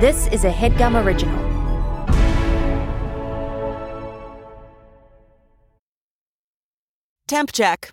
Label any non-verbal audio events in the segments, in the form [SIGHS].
This is a headgum original. Temp check.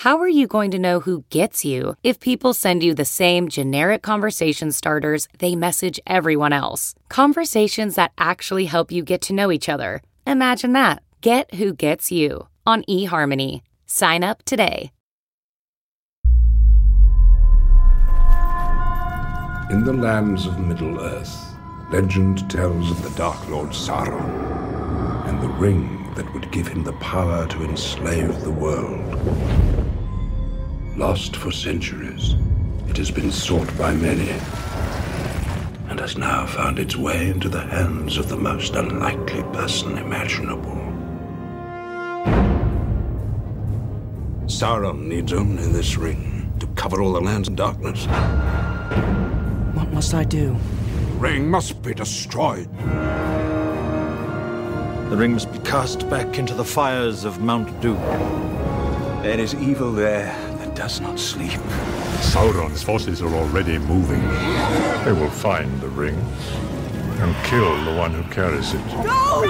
How are you going to know who gets you if people send you the same generic conversation starters they message everyone else? Conversations that actually help you get to know each other. Imagine that. Get who gets you on eHarmony. Sign up today. In the lands of Middle-earth, legend tells of the Dark Lord Sauron and the ring that would give him the power to enslave the world. Lost for centuries, it has been sought by many and has now found its way into the hands of the most unlikely person imaginable. Sauron needs only this ring to cover all the lands in darkness. What must I do? The ring must be destroyed. The ring must be cast back into the fires of Mount Doom. There is evil there that does not sleep. Sauron's forces are already moving. They will find the ring and kill the one who carries it. No!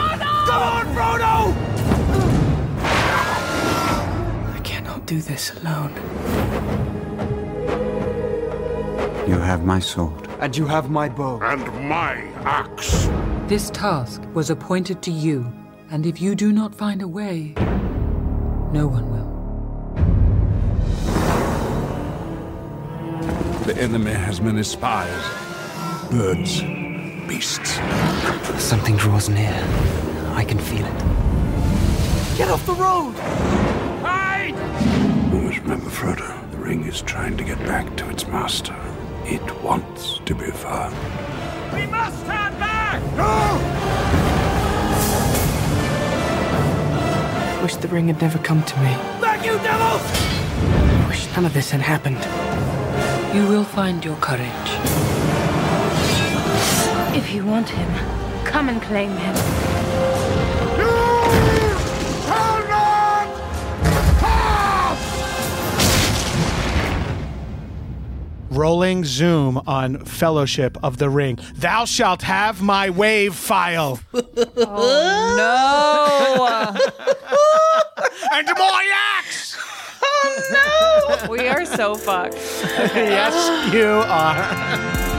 Come on, Frodo! I cannot do this alone. You have my sword. And you have my bow. And my axe. This task was appointed to you, and if you do not find a way, no one will. The enemy has many spies. Birds, beasts. Something draws near. I can feel it. Get off the road! Hide! Always remember, Frodo, the ring is trying to get back to its master. It wants to be found. We must turn back! No! Wish the ring had never come to me. Back, you devils! I wish none of this had happened. You will find your courage. If you want him, come and claim him. Rolling zoom on Fellowship of the Ring. Thou shalt have my wave file. [LAUGHS] Oh, no. [LAUGHS] and my axe! no! we are so fucked. [LAUGHS] yes, you are.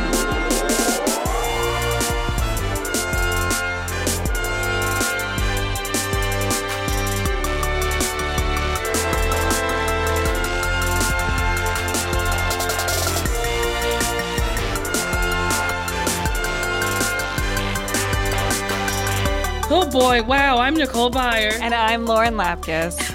Oh boy, wow, I'm Nicole Byer. And I'm Lauren Lapkus.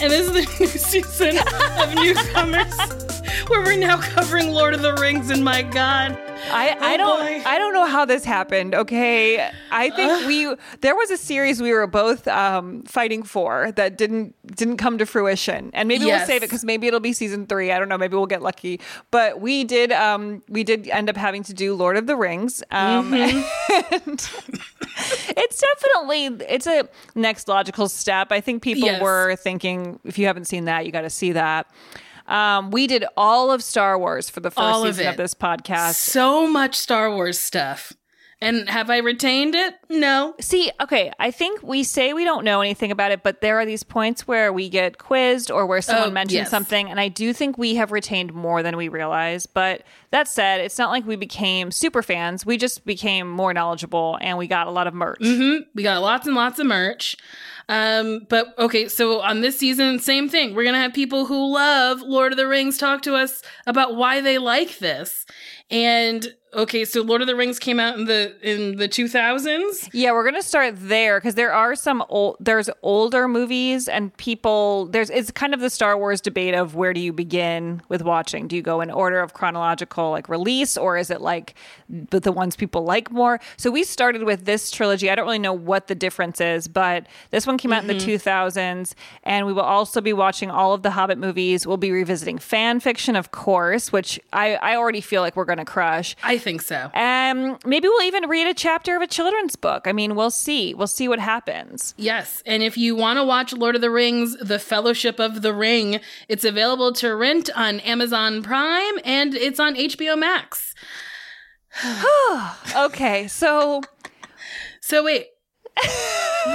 And this is the [LAUGHS] new season of Newcomers, where we're now covering Lord of the Rings, and my God. I, I Oh, don't boy. I don't know how this happened. Okay, I think we there was a series we were both um, fighting for that didn't didn't come to fruition, and maybe Yes. we'll save it because maybe it'll be season three. I don't know. Maybe we'll get lucky. But we did um, we did end up having to do Lord of the Rings. Um, Mm-hmm. [LAUGHS] it's definitely it's a next logical step. I think people Yes. were thinking if you haven't seen that, you got to see that. Um, we did all of Star Wars for the first All season of, it. this podcast. So much Star Wars stuff. And have I retained it? No. See, okay, I think we say we don't know anything about it, but there are these points where we get quizzed or where someone Oh, mentions yes. something, and I do think we have retained more than we realize. But that said, it's not like we became super fans. We just became more knowledgeable and we got a lot of merch. hmm We got lots and lots of merch. Um, but okay, so on this season, same thing. We're gonna have people who love Lord of the Rings talk to us about why they like this. And okay, so Lord of the Rings came out in the in the two thousands. Yeah, we're gonna start there because there are some old. There's older movies and people. There's it's kind of the Star Wars debate of where do you begin with watching? Do you go in order of chronological like release, or is it like the, the ones people like more? So we started with this trilogy. I don't really know what the difference is, but this one came out in the Mhm. 2000s, and we will also be watching all of the Hobbit movies. We'll be revisiting fan fiction, of course, which I I already feel like we're gonna crush. I think so. Um, maybe we'll even read a chapter of a children's book. I mean, we'll see. We'll see what happens. Yes, and if you want to watch Lord of the Rings: The Fellowship of the Ring, it's available to rent on Amazon Prime and it's on HBO Max. [SIGHS] okay, so [SIGHS] so wait.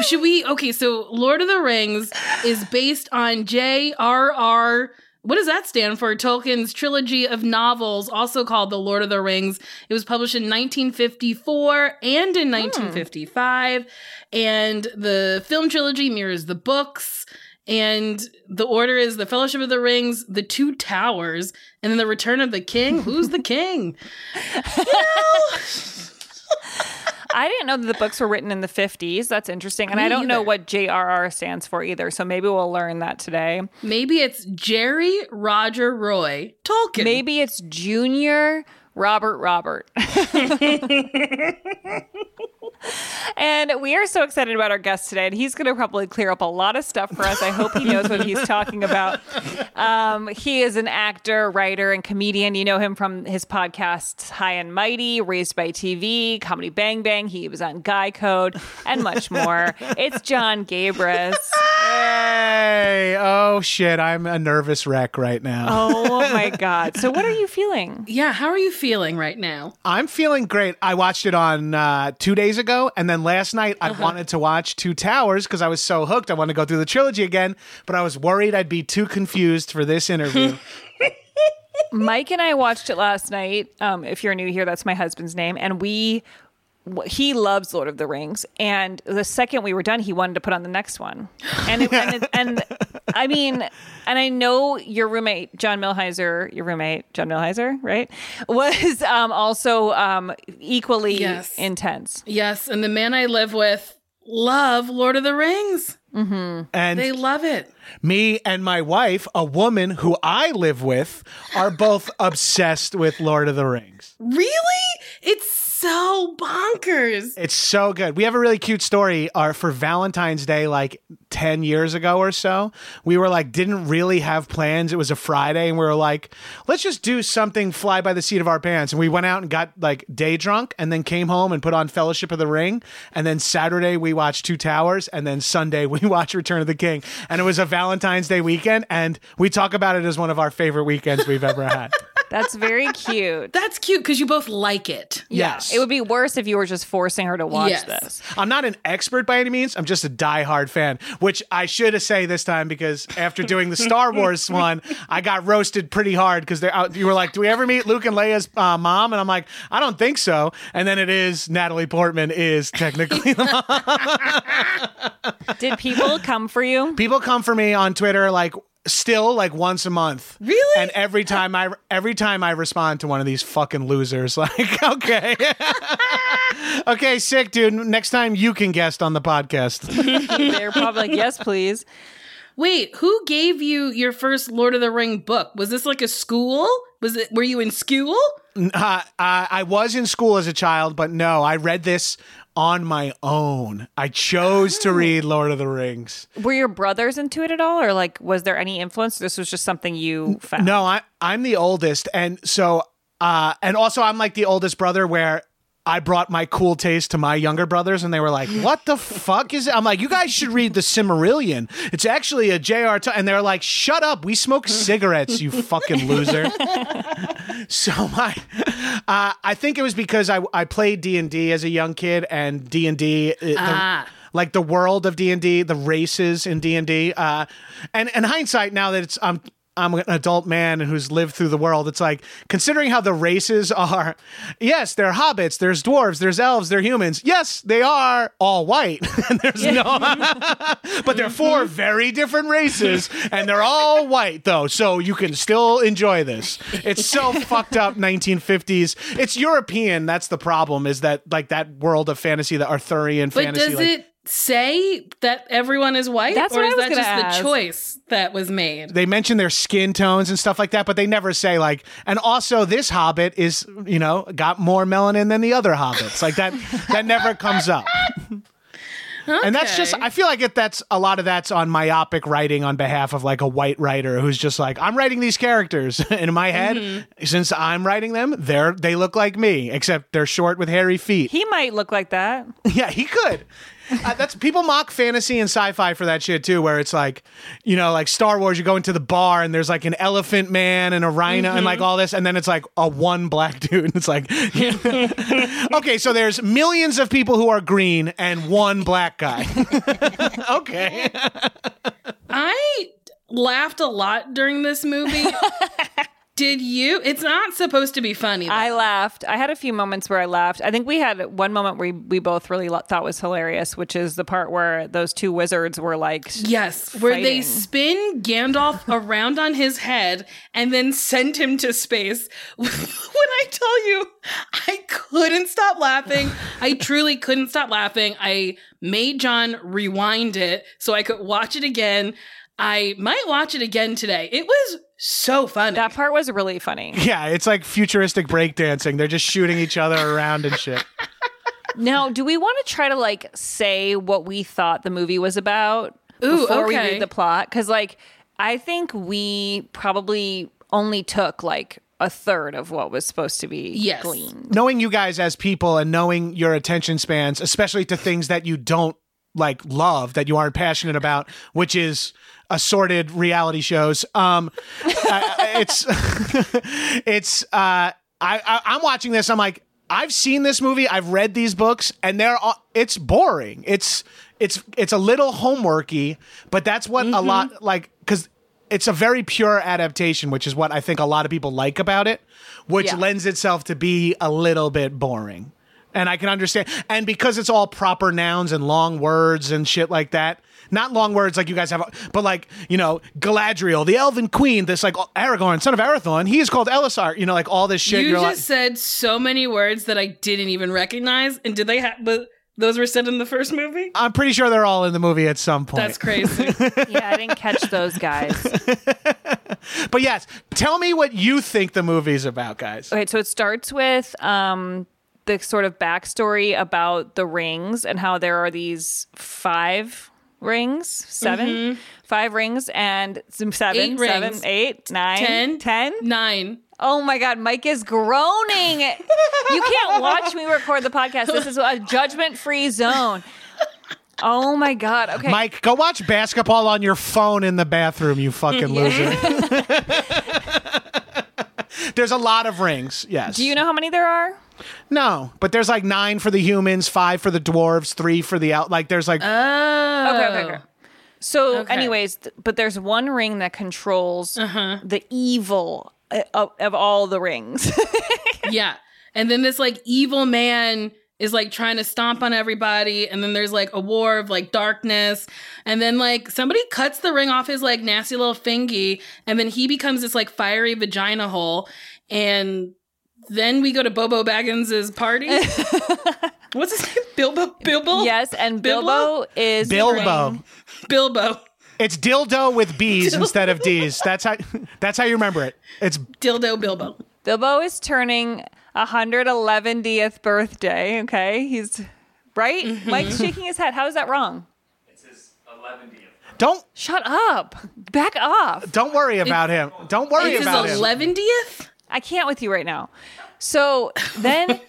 Should we Okay, so Lord of the Rings is based on J.R.R. What does that stand for? Tolkien's trilogy of novels, also called The Lord of the Rings. It was published in 1954 and in hmm. 1955. And the film trilogy mirrors the books. And the order is The Fellowship of the Rings, The Two Towers, and then The Return of the King. Who's the king? [LAUGHS] I didn't know that the books were written in the 50s. That's interesting. And Me I don't know what JRR stands for either. So maybe we'll learn that today. Maybe it's Jerry Roger Roy Tolkien. Maybe it's Junior Robert Robert. and we are so excited about our guest today, and he's going to probably clear up a lot of stuff for us. I hope he knows what he's talking about. Um, he is an actor, writer, and comedian. You know him from his podcasts High and Mighty, Raised by TV, Comedy Bang Bang. He was on Guy Code, and much more. It's Jon Gabrus. Hey, oh shit, I'm a nervous wreck right now. Oh my God. So, what are you feeling? Yeah, how are you feeling right now? I'm feeling great. I watched it on uh, two days ago, and then last night I Uh-huh. wanted to watch Two Towers because I was so hooked. I wanted to go through the trilogy again, but I was worried I'd be too confused for this interview. [LAUGHS] Mike and I watched it last night. Um, if you're new here, that's my husband's name, and we. He loves Lord of the Rings, and the second we were done, he wanted to put on the next one, and it, and, it- and [LAUGHS] I mean, and I know your roommate John Milheiser, your roommate John Milheiser, right, was um, also um, equally Yes. intense. Yes, and the man I live with love Lord of the Rings. Mm-hmm. And They love it. me and my wife, a woman who I live with, are both obsessed with Lord of the Rings. Really? It's so bonkers. It's so good. We have a really cute story uh, for Valentine's Day, like 10 years ago or so. We were like, didn't really have plans. It was a Friday, and we were like, let's just do something fly by the seat of our pants. And we went out and got like day drunk, and then came home and put on Fellowship of the Ring. And then Saturday, we watched Two Towers. And then Sunday, [LAUGHS] we watched Return of the King. And it was a Valentine's Day weekend. And we talk about it as one of our favorite weekends we've ever had. That's very [LAUGHS] cute. That's cute because you both like it. Yes. It would be worse if you were just forcing her to watch Yes. this. I'm not an expert by any means. I'm just a diehard fan, which I should say this time because after doing the Star [LAUGHS] Wars one, I got roasted pretty hard because they're out. You were like, "Do we ever meet Luke and Leia's uh, mom?" And I'm like, "I don't think so." And then it is Natalie Portman is technically the mom. [LAUGHS] Did people come for you? People come for me on Twitter like still like once a month. Really? And every time I every time I respond to one of these fucking losers, [LAUGHS] like, okay. [LAUGHS] okay, sick dude. Next time you can guest on the podcast. [LAUGHS] They're probably like, yes, please. Wait, who gave you your first Lord of the Ring book? Was this like a school? Was it were you in school? Uh, I I was in school as a child, but no, I read this on my own. I chose to read Lord of the Rings. Were your brothers into it at all, or like, was there any influence? This was just something you found. No, I I'm the oldest, and so uh, and also I'm like the oldest brother where. I brought my cool taste to my younger brothers, and they were like, "What the fuck is it?" I'm like, "You guys should read the Silmarillion. It's actually a J.R. T-. And they're like, "Shut up! We smoke [LAUGHS] cigarettes, you fucking loser." [LAUGHS] so my, uh, I think it was because I I played D and D as a young kid, and D and D, Ah. like the world of D and D, the races in D and D, uh, and and hindsight now that it's I'm. I'm an adult man who's lived through the world. It's like considering how the races are. Yes, they're hobbits. There's dwarves. There's elves. They're humans. Yes, they are all white. [LAUGHS] and there's no, [LAUGHS] but they're four mm-hmm. very different races, and they're all white though. So you can still enjoy this. It's so [LAUGHS] fucked up 1950s. It's European. That's the problem. Is that like that world of fantasy, the Arthurian But fantasy? does like, it say that everyone is white? That's or what I is was that just ask. the choice that was made? they mention their skin tones and stuff like that, but they never say like. And also, this Hobbit is you know got more melanin than the other Hobbits. Like that. [LAUGHS] that never comes up. And that's just I feel like it that's a lot of that's on myopic writing on behalf of like a white writer who's just like I'm writing these characters [LAUGHS] in my head Mm-hmm. since I'm writing them they're they look like me except they're short with hairy feet. He might look like that. [LAUGHS] Yeah, he could. [LAUGHS] Uh, that's people mock fantasy and sci-fi for that shit too, where it's like, you know, like Star Wars, you go into the bar and there's like an elephant man and a rhino and Mm-hmm. like all this, and then it's like a one black [LAUGHS] dude. And it's like, [LAUGHS] okay, so there's millions of people who are green and one black guy. okay, I laughed a lot during this movie. Did you? It's not supposed to be funny. though. I laughed. I had a few moments where I laughed. I think we had one moment where we, we both really lo- thought was hilarious, which is the part where those two wizards were like, Yes, where they spin Gandalf [LAUGHS] around on his head and then send him to space. [LAUGHS] when I tell you, I couldn't stop laughing. I truly couldn't stop laughing. I made John rewind it so I could watch it again. I might watch it again today. It was so funny. that part was really funny. [LAUGHS] yeah, it's like futuristic breakdancing. They're just shooting each other around and shit. Now, do we want to try to like say what we thought the movie was about Ooh, before we okay. read the plot? Because like I think we probably only took like a third of what was supposed to be Yes. gleaned. knowing you guys as people and knowing your attention spans, especially to things that you don't like love, that you aren't passionate about, which is assorted reality shows. Um, it's [LAUGHS] it's uh, I, I I'm watching this. I'm like. I've seen this movie. I've read these books, and they're all, it's boring. It's it's it's a little homeworky, but that's what a lot like because it's a very pure adaptation, which is what I think a lot of people like about it, which Yeah. lends itself to be a little bit boring. And I can understand. And because it's all proper nouns and long words and shit like that, not long words like you guys have, but like, you know, Galadriel, the elven queen, this like Aragorn, son of Arathorn, he is called Elessar, you know, like all this shit. you you're just like, said so many words that I didn't even recognize. And did they have, but those were said in the first movie? I'm pretty sure they're all in the movie at some point. That's crazy. [LAUGHS] yeah, I didn't catch those guys. [LAUGHS] But yes, tell me what you think the movie's about, guys. Okay, so it starts with um, the sort of backstory about the rings and how there are these five rings, 7 mm-hmm. five rings, and some seven, Eight seven, rings. eight, nine, Ten. ten. Oh my God, Mike is groaning. [LAUGHS] you can't watch me record the podcast. This is a judgment free zone. Oh my God. Okay. Mike, go watch basketball on your phone in the bathroom, you fucking loser. [LAUGHS] [LAUGHS] there's a lot of rings, yes. Do you know how many there are? No, but there's like nine for the humans, five for the dwarves, three for the out. Like there's like Oh. Okay, okay, okay. So, Okay. anyways, th- but there's one ring that controls Uh-huh. the evil uh, of, of all the rings. [LAUGHS] yeah. And then this like evil man is like trying to stomp on everybody. And then there's like a war of like darkness. And then like somebody cuts the ring off his like nasty little fingy. And then he becomes this like fiery vagina hole. And then we go to Bobo Baggins' party. [LAUGHS] What's his name? Bilbo? Bilbo? yes, and Bilbo? Bilbo is Bilbo. ring- Bilbo. It's dildo with B's [LAUGHS] instead of D's. That's how that's how you remember it. It's Dildo Bilbo. Bilbo is turning 111th birthday. Okay, he's right. Mm-hmm. Mike's shaking his head. How is that wrong? It's his eleventieth. Don't Shut up. Back off. don't worry about him. Don't worry It's about his him. 11th? I can't with you right now. So then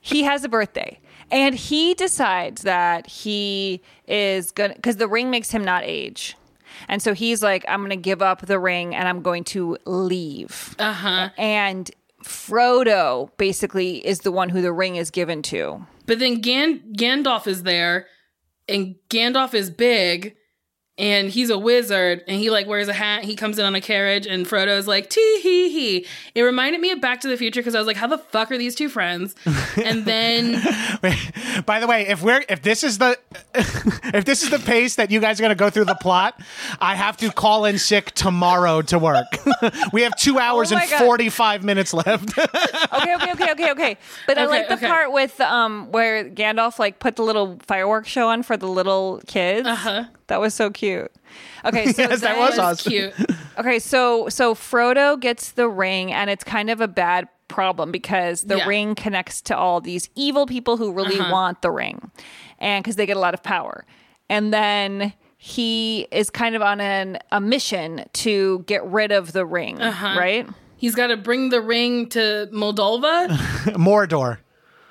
he has a birthday and he decides that he is going to, because the ring makes him not age. And so he's like, I'm going to give up the ring and I'm going to leave. Uh huh. And Frodo basically is the one who the ring is given to. But then Gan- Gandalf is there, and Gandalf is big, and he's a wizard, and he like wears a hat. He comes in on a carriage, and Frodo's like tee hee hee. It reminded me of Back to the Future because I was like, how the fuck are these two friends? And then [LAUGHS] By the way, if we're if this is the [LAUGHS] if this is the pace that you guys are going to go through the plot, I have to call in sick tomorrow to work. [LAUGHS] we have two hours Oh and God. forty five minutes left. Okay, okay, okay, okay, okay. But I like the okay. part with um where Gandalf like put the little fireworks show on for the little kids. Uh-huh. That was so cute. Okay, so [LAUGHS] Yes, that was then- awesome. cute. Okay, so so Frodo gets the ring, and it's kind of a bad problem because the Yeah. ring connects to all these evil people who really Uh-huh. want the ring, and because they get a lot of power, and then he is kind of on an a mission to get rid of the ring, Uh-huh. right? he's got to bring the ring to Moldova. [LAUGHS] Mordor.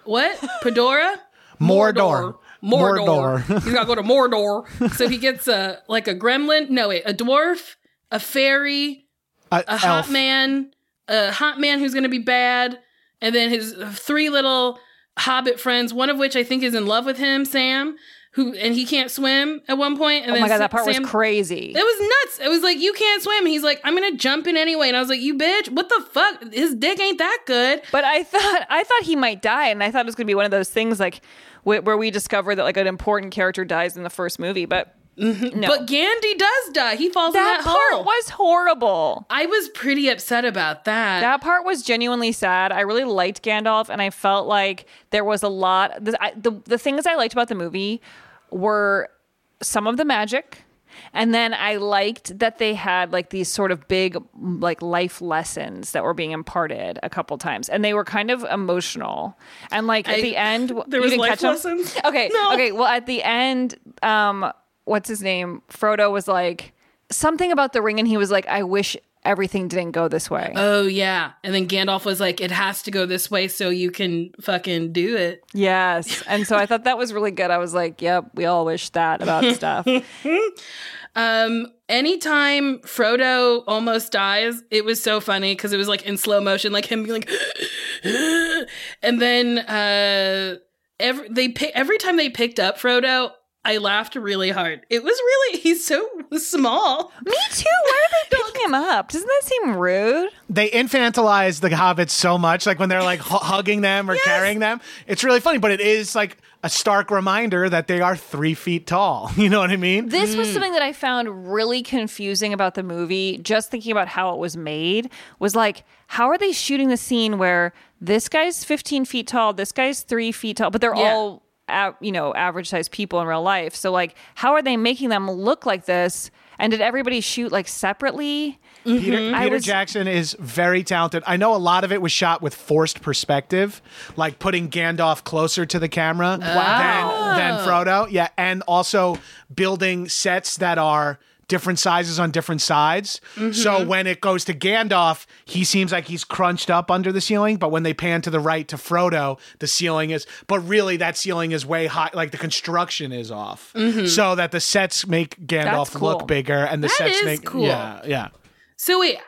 What? Pedora? Mordor. Mordor. Mordor. He's got to go to Mordor. [LAUGHS] So he gets a like a gremlin. No, wait, a dwarf, a fairy, Uh, a hot elf. man, a hot man who's going to be bad, and then his three little hobbit friends. One of which I think is in love with him, Sam. Who and he can't swim at one point. And Oh my god, that part Sam- was crazy. It was nuts. It was like you can't swim. And he's like, I'm gonna jump in anyway. And I was like, you bitch, what the fuck? His dick ain't that good. But I thought I thought he might die, and I thought it was going to be one of those things like wh- where we discover that like an important character dies in the first movie. But mm-hmm. no, But Gandhi does die. He falls that, in that part hole. was horrible. I was pretty upset about that. That part was genuinely sad. I really liked Gandalf, and I felt like there was a lot. The, I, the the things I liked about the movie were some of the magic. And then I liked that they had like these sort of big like life lessons that were being imparted a couple times, and they were kind of emotional. And like at I- the end, [LAUGHS] there was life lessons? [LAUGHS] Okay, No. okay. Well, at the end, um, what's his name? Frodo was like something about the ring, and he was like, "I wish everything didn't go this way." oh yeah. And then Gandalf was like, it has to go this way so you can fucking do it. Yes. And so I thought that was really good. I was like, yep, we all wish that about [LAUGHS] stuff. Um, anytime Frodo almost dies, it was so funny because it was like in slow motion, like him being like, [GASPS] and then uh, every they pi- every time they picked up Frodo, I laughed really hard. It was really [LAUGHS] he's so small. Me too. Why are they [LAUGHS] picking him up? Doesn't that seem rude? they infantilize the hobbits so much, like when they're like hu- hugging them or carrying them. It's really funny, but it is like a stark reminder that they are three feet tall. [LAUGHS] You know what I mean? This was mm. something that I found really confusing about the movie. Just thinking about how it was made was like, how are they shooting the scene where this guy's 15 feet tall, this guy's three feet tall, but they're Yeah. all, a- you know, average sized people in real life. So like, how are they making them look like this? And did everybody shoot like separately? Peter, I Peter was- Jackson is very talented. I know a lot of it was shot with forced perspective, like putting Gandalf closer to the camera Wow. than, than ah. Frodo. Yeah, and also building sets that are different sizes on different sides. So mm-hmm. when it goes to Gandalf, he seems like he's crunched up under the ceiling, but when they pan to the right to Frodo, the ceiling is but really that ceiling is way high like the construction is off. Mm-hmm. So that the sets make Gandalf cool. look bigger and the That sets make cool. yeah, yeah. So wait,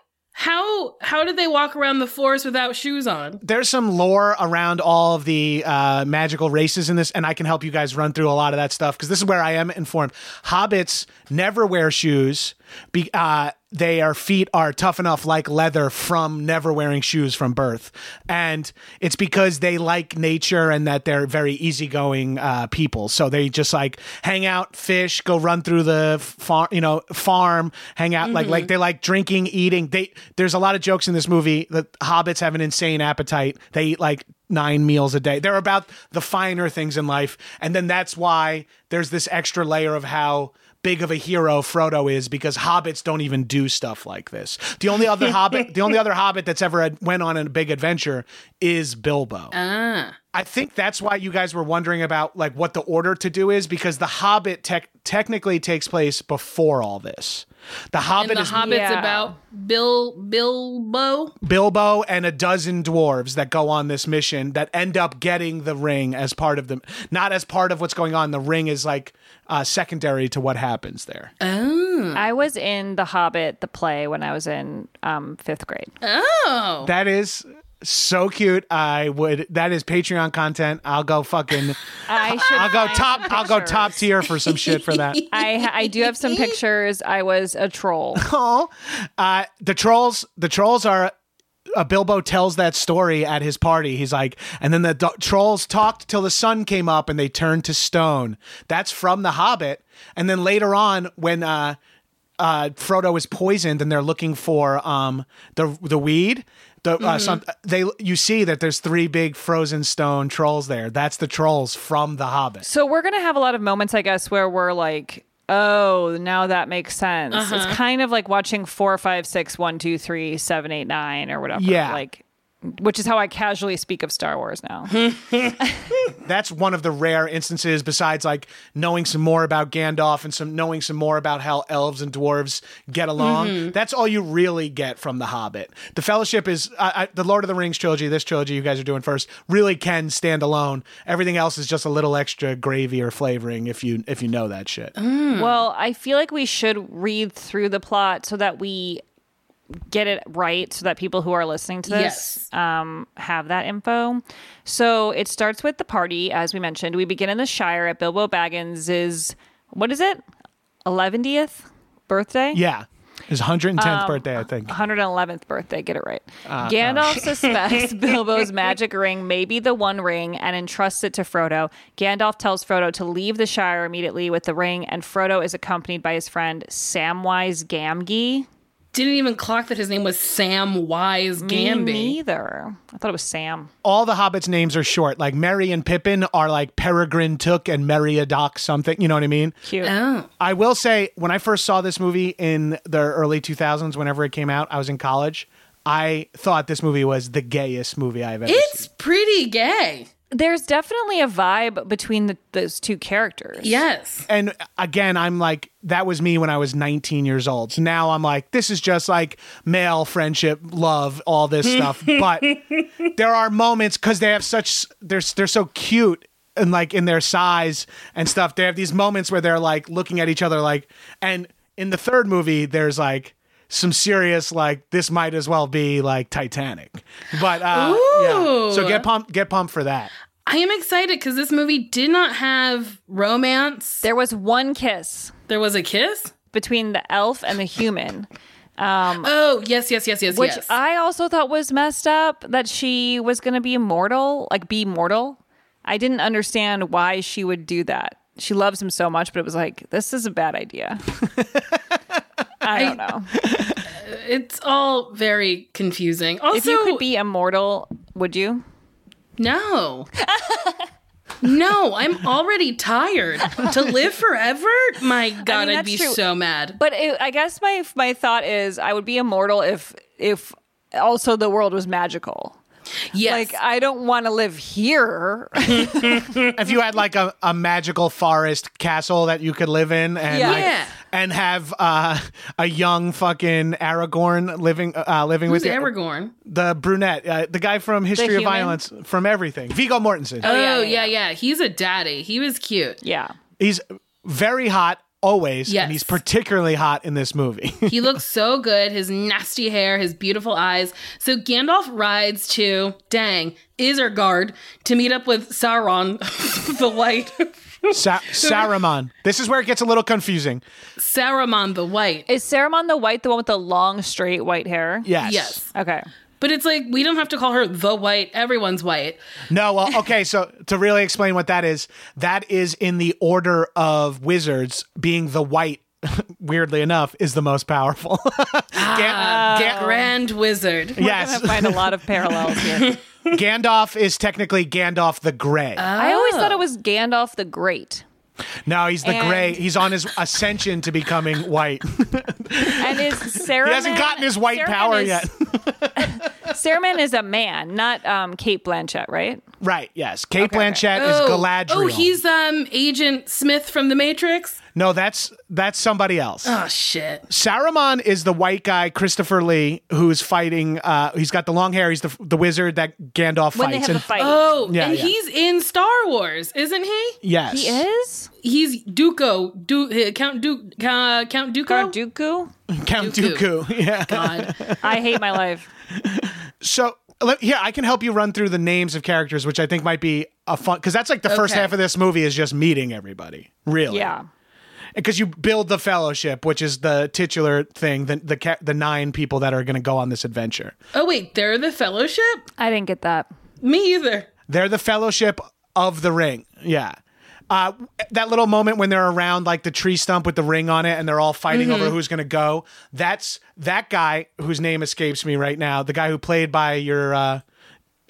how how did they walk around the forest without shoes on? there's some lore around all of the uh, magical races in this, and I can help you guys run through a lot of that stuff because this is where I am informed. Hobbits never wear shoes. Be, uh, their feet are tough enough like leather from never wearing shoes from birth, and it's because they like nature and that they're very easygoing uh, people. So they just like hang out, fish, go run through the farm, you know, farm, hang out like like they like drinking, eating. They there's a lot of jokes in this movie that hobbits have an insane appetite. They eat like nine meals a day. They're about the finer things in life, and then that's why there's this extra layer of how big of a hero Frodo is because hobbits don't even do stuff like this. The only other [LAUGHS] hobbit, the only other hobbit that's ever had, went on a big adventure is Bilbo. Ah. I think that's why you guys were wondering about like what the order to do is because the Hobbit tech technically takes place before all this. The Hobbit And the is Hobbit's Yeah. about Bill Bilbo. Bilbo and a dozen dwarves that go on this mission that end up getting the ring as part of the not as part of what's going on. The ring is like uh, secondary to what happens there. Oh. I was in The Hobbit, the play, when I was in um, fifth grade. Oh. That is so cute. I would. That is Patreon content. I'll go fucking. [LAUGHS] I should. I'll go top. I'll go top tier for some shit for that. [LAUGHS] I I do have some pictures. I was a troll. [LAUGHS] Oh, uh, the trolls. The trolls are. Uh, Bilbo tells that story at his party. He's like, and then the do- trolls talked till the sun came up and they turned to stone. That's from The Hobbit. And then later on, when uh, uh, Frodo is poisoned and they're looking for um, the the weed, the uh, some, they you see that there's three big frozen stone trolls there. That's the trolls from The Hobbit. So we're gonna have a lot of moments, I guess, where we're like, "Oh, now that makes sense." Uh-huh. It's kind of like watching four, five, six, one, two, three, seven, eight, nine, or whatever. Yeah. like, which is how I casually speak of Star Wars now. [LAUGHS] that's one of the rare instances besides like knowing some more about Gandalf and some knowing some more about how elves and dwarves get along. Mm-hmm. That's all you really get from The Hobbit. The Fellowship is I, I, the Lord of the Rings trilogy. This trilogy you guys are doing first really can stand alone. Everything else is just a little extra gravy or flavoring if you if you know that shit. Well, I feel like we should read through the plot so that we get it right so that people who are listening to this Yes. um, have that info. So it starts with the party, as we mentioned. We begin in the Shire at Bilbo Baggins' what is it? 11th birthday? Yeah, his 110th Um, birthday, I think. 111th birthday, get it right. Gandalf [LAUGHS] suspects Bilbo's magic ring may be the One Ring and entrusts it to Frodo. Gandalf tells Frodo to leave the Shire immediately with the ring, and Frodo is accompanied by his friend Samwise Gamgee. Didn't even clock that his name was Sam Wise Me Gamby. neither. I thought it was Sam. all the hobbits' names are short. Like Merry and Pippin are like Peregrine Took and Merry Meriadoc something. You know what I mean? Cute. Oh. I will say, when I first saw this movie in the early 2000s, whenever it came out, I was in college. I thought this movie was the gayest movie I've ever It's seen. It's pretty gay. There's definitely a vibe between the, those two characters. Yes. And again, I'm like, that was me when I was 19 years old. So now I'm like, this is just like male friendship, love, all this [LAUGHS] stuff. But there are moments because they have such, they're, they're so cute and like in their size and stuff. They have these moments where they're like looking at each other, like, and in the third movie, there's like, some serious like this might as well be like Titanic, but uh, yeah. So get pumped, get pumped for that. I am excited because this movie did not have romance. There was one kiss There was a kiss. between the elf and the human. Um, Oh, yes, yes, yes, yes, which yes. I also thought was messed up that she was going to be immortal, like be mortal. I didn't understand why she would do that. She loves him so much, but it was like, this is a bad idea. [LAUGHS] I don't know. [LAUGHS] it's all very confusing. Also, if you could be immortal, would you? no. no, I'm already tired. to live forever? My God, mean, I'd be true. so mad. But it, I guess my my thought is I would be immortal if if also the world was magical. Yes. Like I don't want to live here. if you had like a, a magical forest castle that you could live in and Yeah. like, Yeah. and have uh, a young fucking Aragorn living uh, living Who's with you. Aragorn? the brunette, uh, the guy from History of? Violence, from everything, Viggo Mortensen. Oh, yeah, yeah, yeah, yeah, He's a daddy. He was cute. yeah. He's very hot always, Yes. and he's particularly hot in this movie. [LAUGHS] He looks so good. His nasty hair, his beautiful eyes. So Gandalf rides to, dang, Isengard to meet up with Sauron, [LAUGHS] the White. Sa- [LAUGHS] Saruman. This is where it gets a little confusing. Saruman the White. Is Saruman the white the one with the long straight white hair? Yes. Yes. Okay. But it's like, we don't have to call her the White. Everyone's white. No, well, okay, so to really explain what that is, that is in the order of wizards being the white, [LAUGHS] weirdly enough, is the most powerful. [LAUGHS] Ah, Gan- Gan- Grand Wizard. yes. I find a lot of [LAUGHS] parallels here. Gandalf is technically Gandalf the Grey. Oh. I always thought it was Gandalf the Great. No, he's the and- Grey. He's on his [LAUGHS] ascension to becoming white. And is Saruman he hasn't gotten his white Saruman power is- yet. [LAUGHS] Saruman is a man, not um, Cate Blanchett, right? right, yes. Cate Okay, okay. Blanchett is Galadriel. oh, he's um Agent Smith from The Matrix. No, that's that's somebody else. Oh shit. Saruman is the white guy, Christopher Lee, who's fighting. Uh, he's got the long hair. He's the the wizard that Gandalf When they fights. have the and- fight. Oh, Yeah, and yeah. he's in Star Wars, isn't he? yes, he is? He's Duco, du- uh, Count Duke, uh, Count Duco. Count Dooku? [LAUGHS] Count Dooku. Dooku. Yeah. God. [LAUGHS] I hate my life. So yeah, I can help you run through the names of characters, which I think might be a fun because that's like the first half of this movie is just meeting everybody, really. Yeah. Because you build the fellowship, which is the titular thing, the the ca- the nine people that are going to go on this adventure. Oh wait, they're the Fellowship. I didn't get that. Me either. They're the fellowship of the ring. Yeah. Uh, that little moment when they're around like the tree stump with the ring on it and they're all fighting Mhm. over who's going to go. That's that guy whose name escapes me right now. The guy who played by your uh,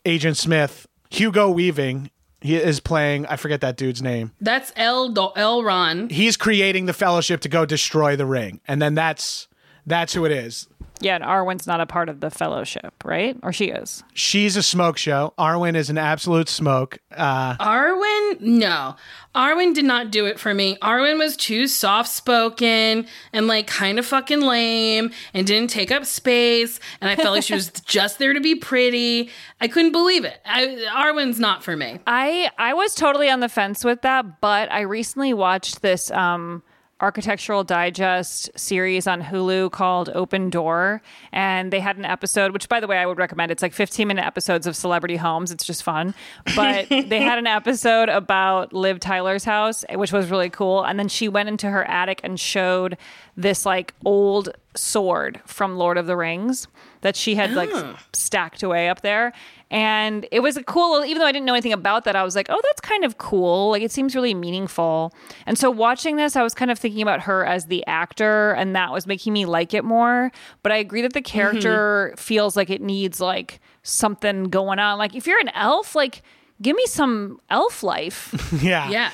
Agent Smith, Hugo Weaving. He is playing, I forget that dude's name. That's El Elrond. He's creating the fellowship to go destroy the ring. And then that's that's who it is. Yeah, and Arwen's not a part of the fellowship, right? Or she is. She's a smoke show. Arwen is an absolute smoke. Uh, Arwen, no. Arwen did not do it for me. Arwen was too soft spoken and like kind of fucking lame and didn't take up space. And I felt like she was [LAUGHS] just there to be pretty. I couldn't believe it. I, Arwen's not for me. I I was totally on the fence with that, but I recently watched this um Architectural Digest series on Hulu called Open Door, and they had an episode, which by the way I would recommend. It's like 15 minute episodes of celebrity homes. It's just fun. But [LAUGHS] they had an episode about Liv Tyler's house, which was really cool. And then she went into her attic and showed this like old sword from Lord of the Rings that she had like Oh. stacked away up there. And it was a cool, even though I didn't know anything about that, I was like, oh, that's kind of cool. Like it seems really meaningful. And so watching this, I was kind of thinking about her as the actor, and that was making me like it more. But I agree that the mm-hmm. character feels like it needs like something going on. Like if you're an elf, like give me some elf life. [LAUGHS] yeah. Yeah.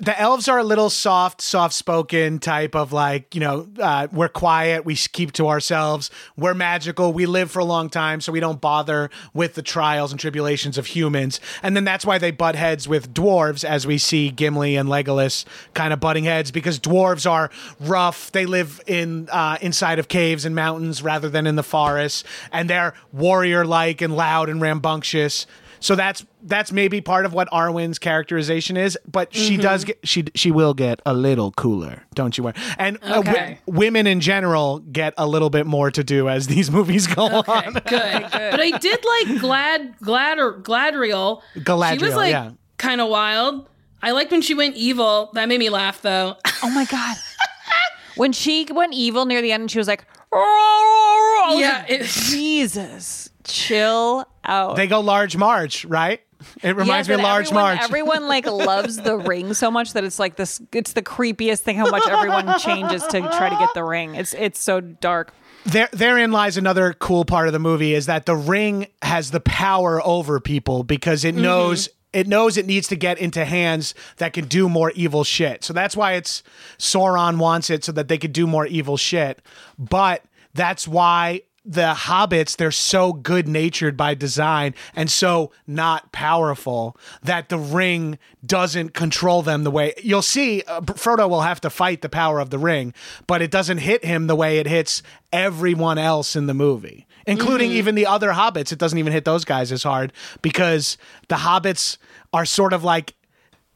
The elves are a little soft, soft spoken type of like, you know, uh, we're quiet, we keep to ourselves, we're magical, we live for a long time, so we don't bother with the trials and tribulations of humans. And then that's why they butt heads with dwarves, as we see Gimli and Legolas kind of butting heads, because dwarves are rough. They live in uh, inside of caves and mountains rather than in the forests, and they're warrior like and loud and rambunctious. So that's that's maybe part of what Arwen's characterization is, but she Mhm. does get she she will get a little cooler, don't you worry. And uh, wi- Okay. women in general get a little bit more to do as [LAUGHS] these movies go on. Good. But I did like Glad Glad or Gladriel. She was like yeah. kind of wild. I liked when she went evil. That made me laugh though. Oh my god. [LAUGHS] when she went evil near the end and she was like, yeah, Yeah, it- Jesus, chill out. They go large March, right? It reminds me of Large everyone, March. Everyone like [LAUGHS] loves the ring so much that it's like this. It's the creepiest thing how much everyone changes to try to get the ring. It's it's so dark. there therein lies another cool part of the movie is that the ring has the power over people because it mm-hmm. knows it knows it needs to get into hands that can do more evil shit. So that's why it's Sauron wants it so that they could do more evil shit. But that's why the hobbits they're so good natured by design and so not powerful that the ring doesn't control them the way you'll see uh, Frodo will have to fight the power of the ring but it doesn't hit him the way it hits everyone else in the movie including Mhm. even the other hobbits it doesn't even hit those guys as hard because the hobbits are sort of like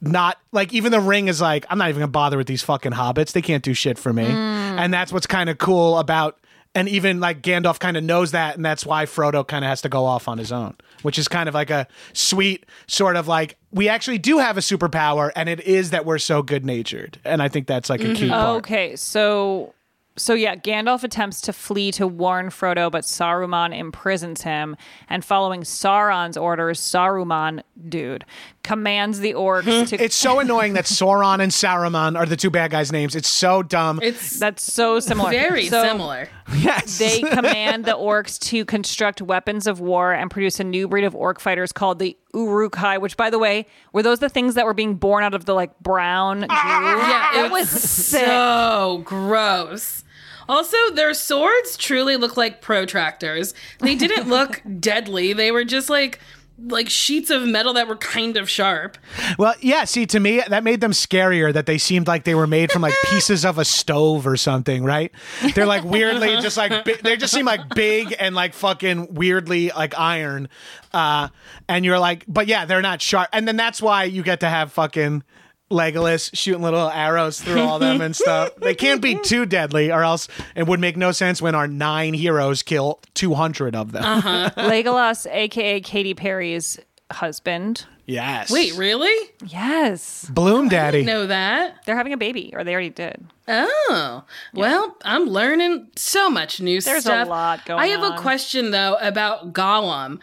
not like even the ring is like I'm not even gonna bother with these fucking hobbits. They can't do shit for me, and that's what's kind of cool about. And even like Gandalf kind of knows that, and that's why Frodo kind of has to go off on his own, which is kind of like a sweet sort of like we actually do have a superpower, and it is that we're so good natured, and I think that's like a key mm-hmm. part. Okay, so so yeah, Gandalf attempts to flee to warn Frodo, but Saruman imprisons him. And following Sauron's orders, Saruman, dude, commands the orcs hmm? to. It's so annoying that Sauron and Saruman are the two bad guys' names. It's so dumb. It's that's so similar. very So- similar. Yes. They [LAUGHS] command the orcs to construct weapons of war and produce a new breed of orc fighters called the Uruk-hai, which, by the way, were those the things that were being born out of the like brown goo? [LAUGHS] Yeah, it was sick. so gross. Also, their swords truly look like protractors. They didn't [LAUGHS] look deadly. They were just like like sheets of metal that were kind of sharp. Well, yeah. See, to me, that made them scarier. That they seemed like they were made from like [LAUGHS] pieces of a stove or something, right? They're like weirdly just like bi- they just seem like big and like fucking weirdly like iron. Uh, and you're like, but yeah, they're not sharp. And then that's why you get to have fucking Legolas shooting little arrows through all them and stuff. [LAUGHS] They can't be too deadly, or else it would make no sense when our nine heroes kill 200 of them. Uh-huh. [LAUGHS] Legolas, aka Katy Perry's husband. Yes. Wait, really? Yes. Bloom Daddy. Know that? They're having a baby, or they already did. Oh, well, I'm learning so much new There's a stuff. lot going I have on. a question though about Gollum.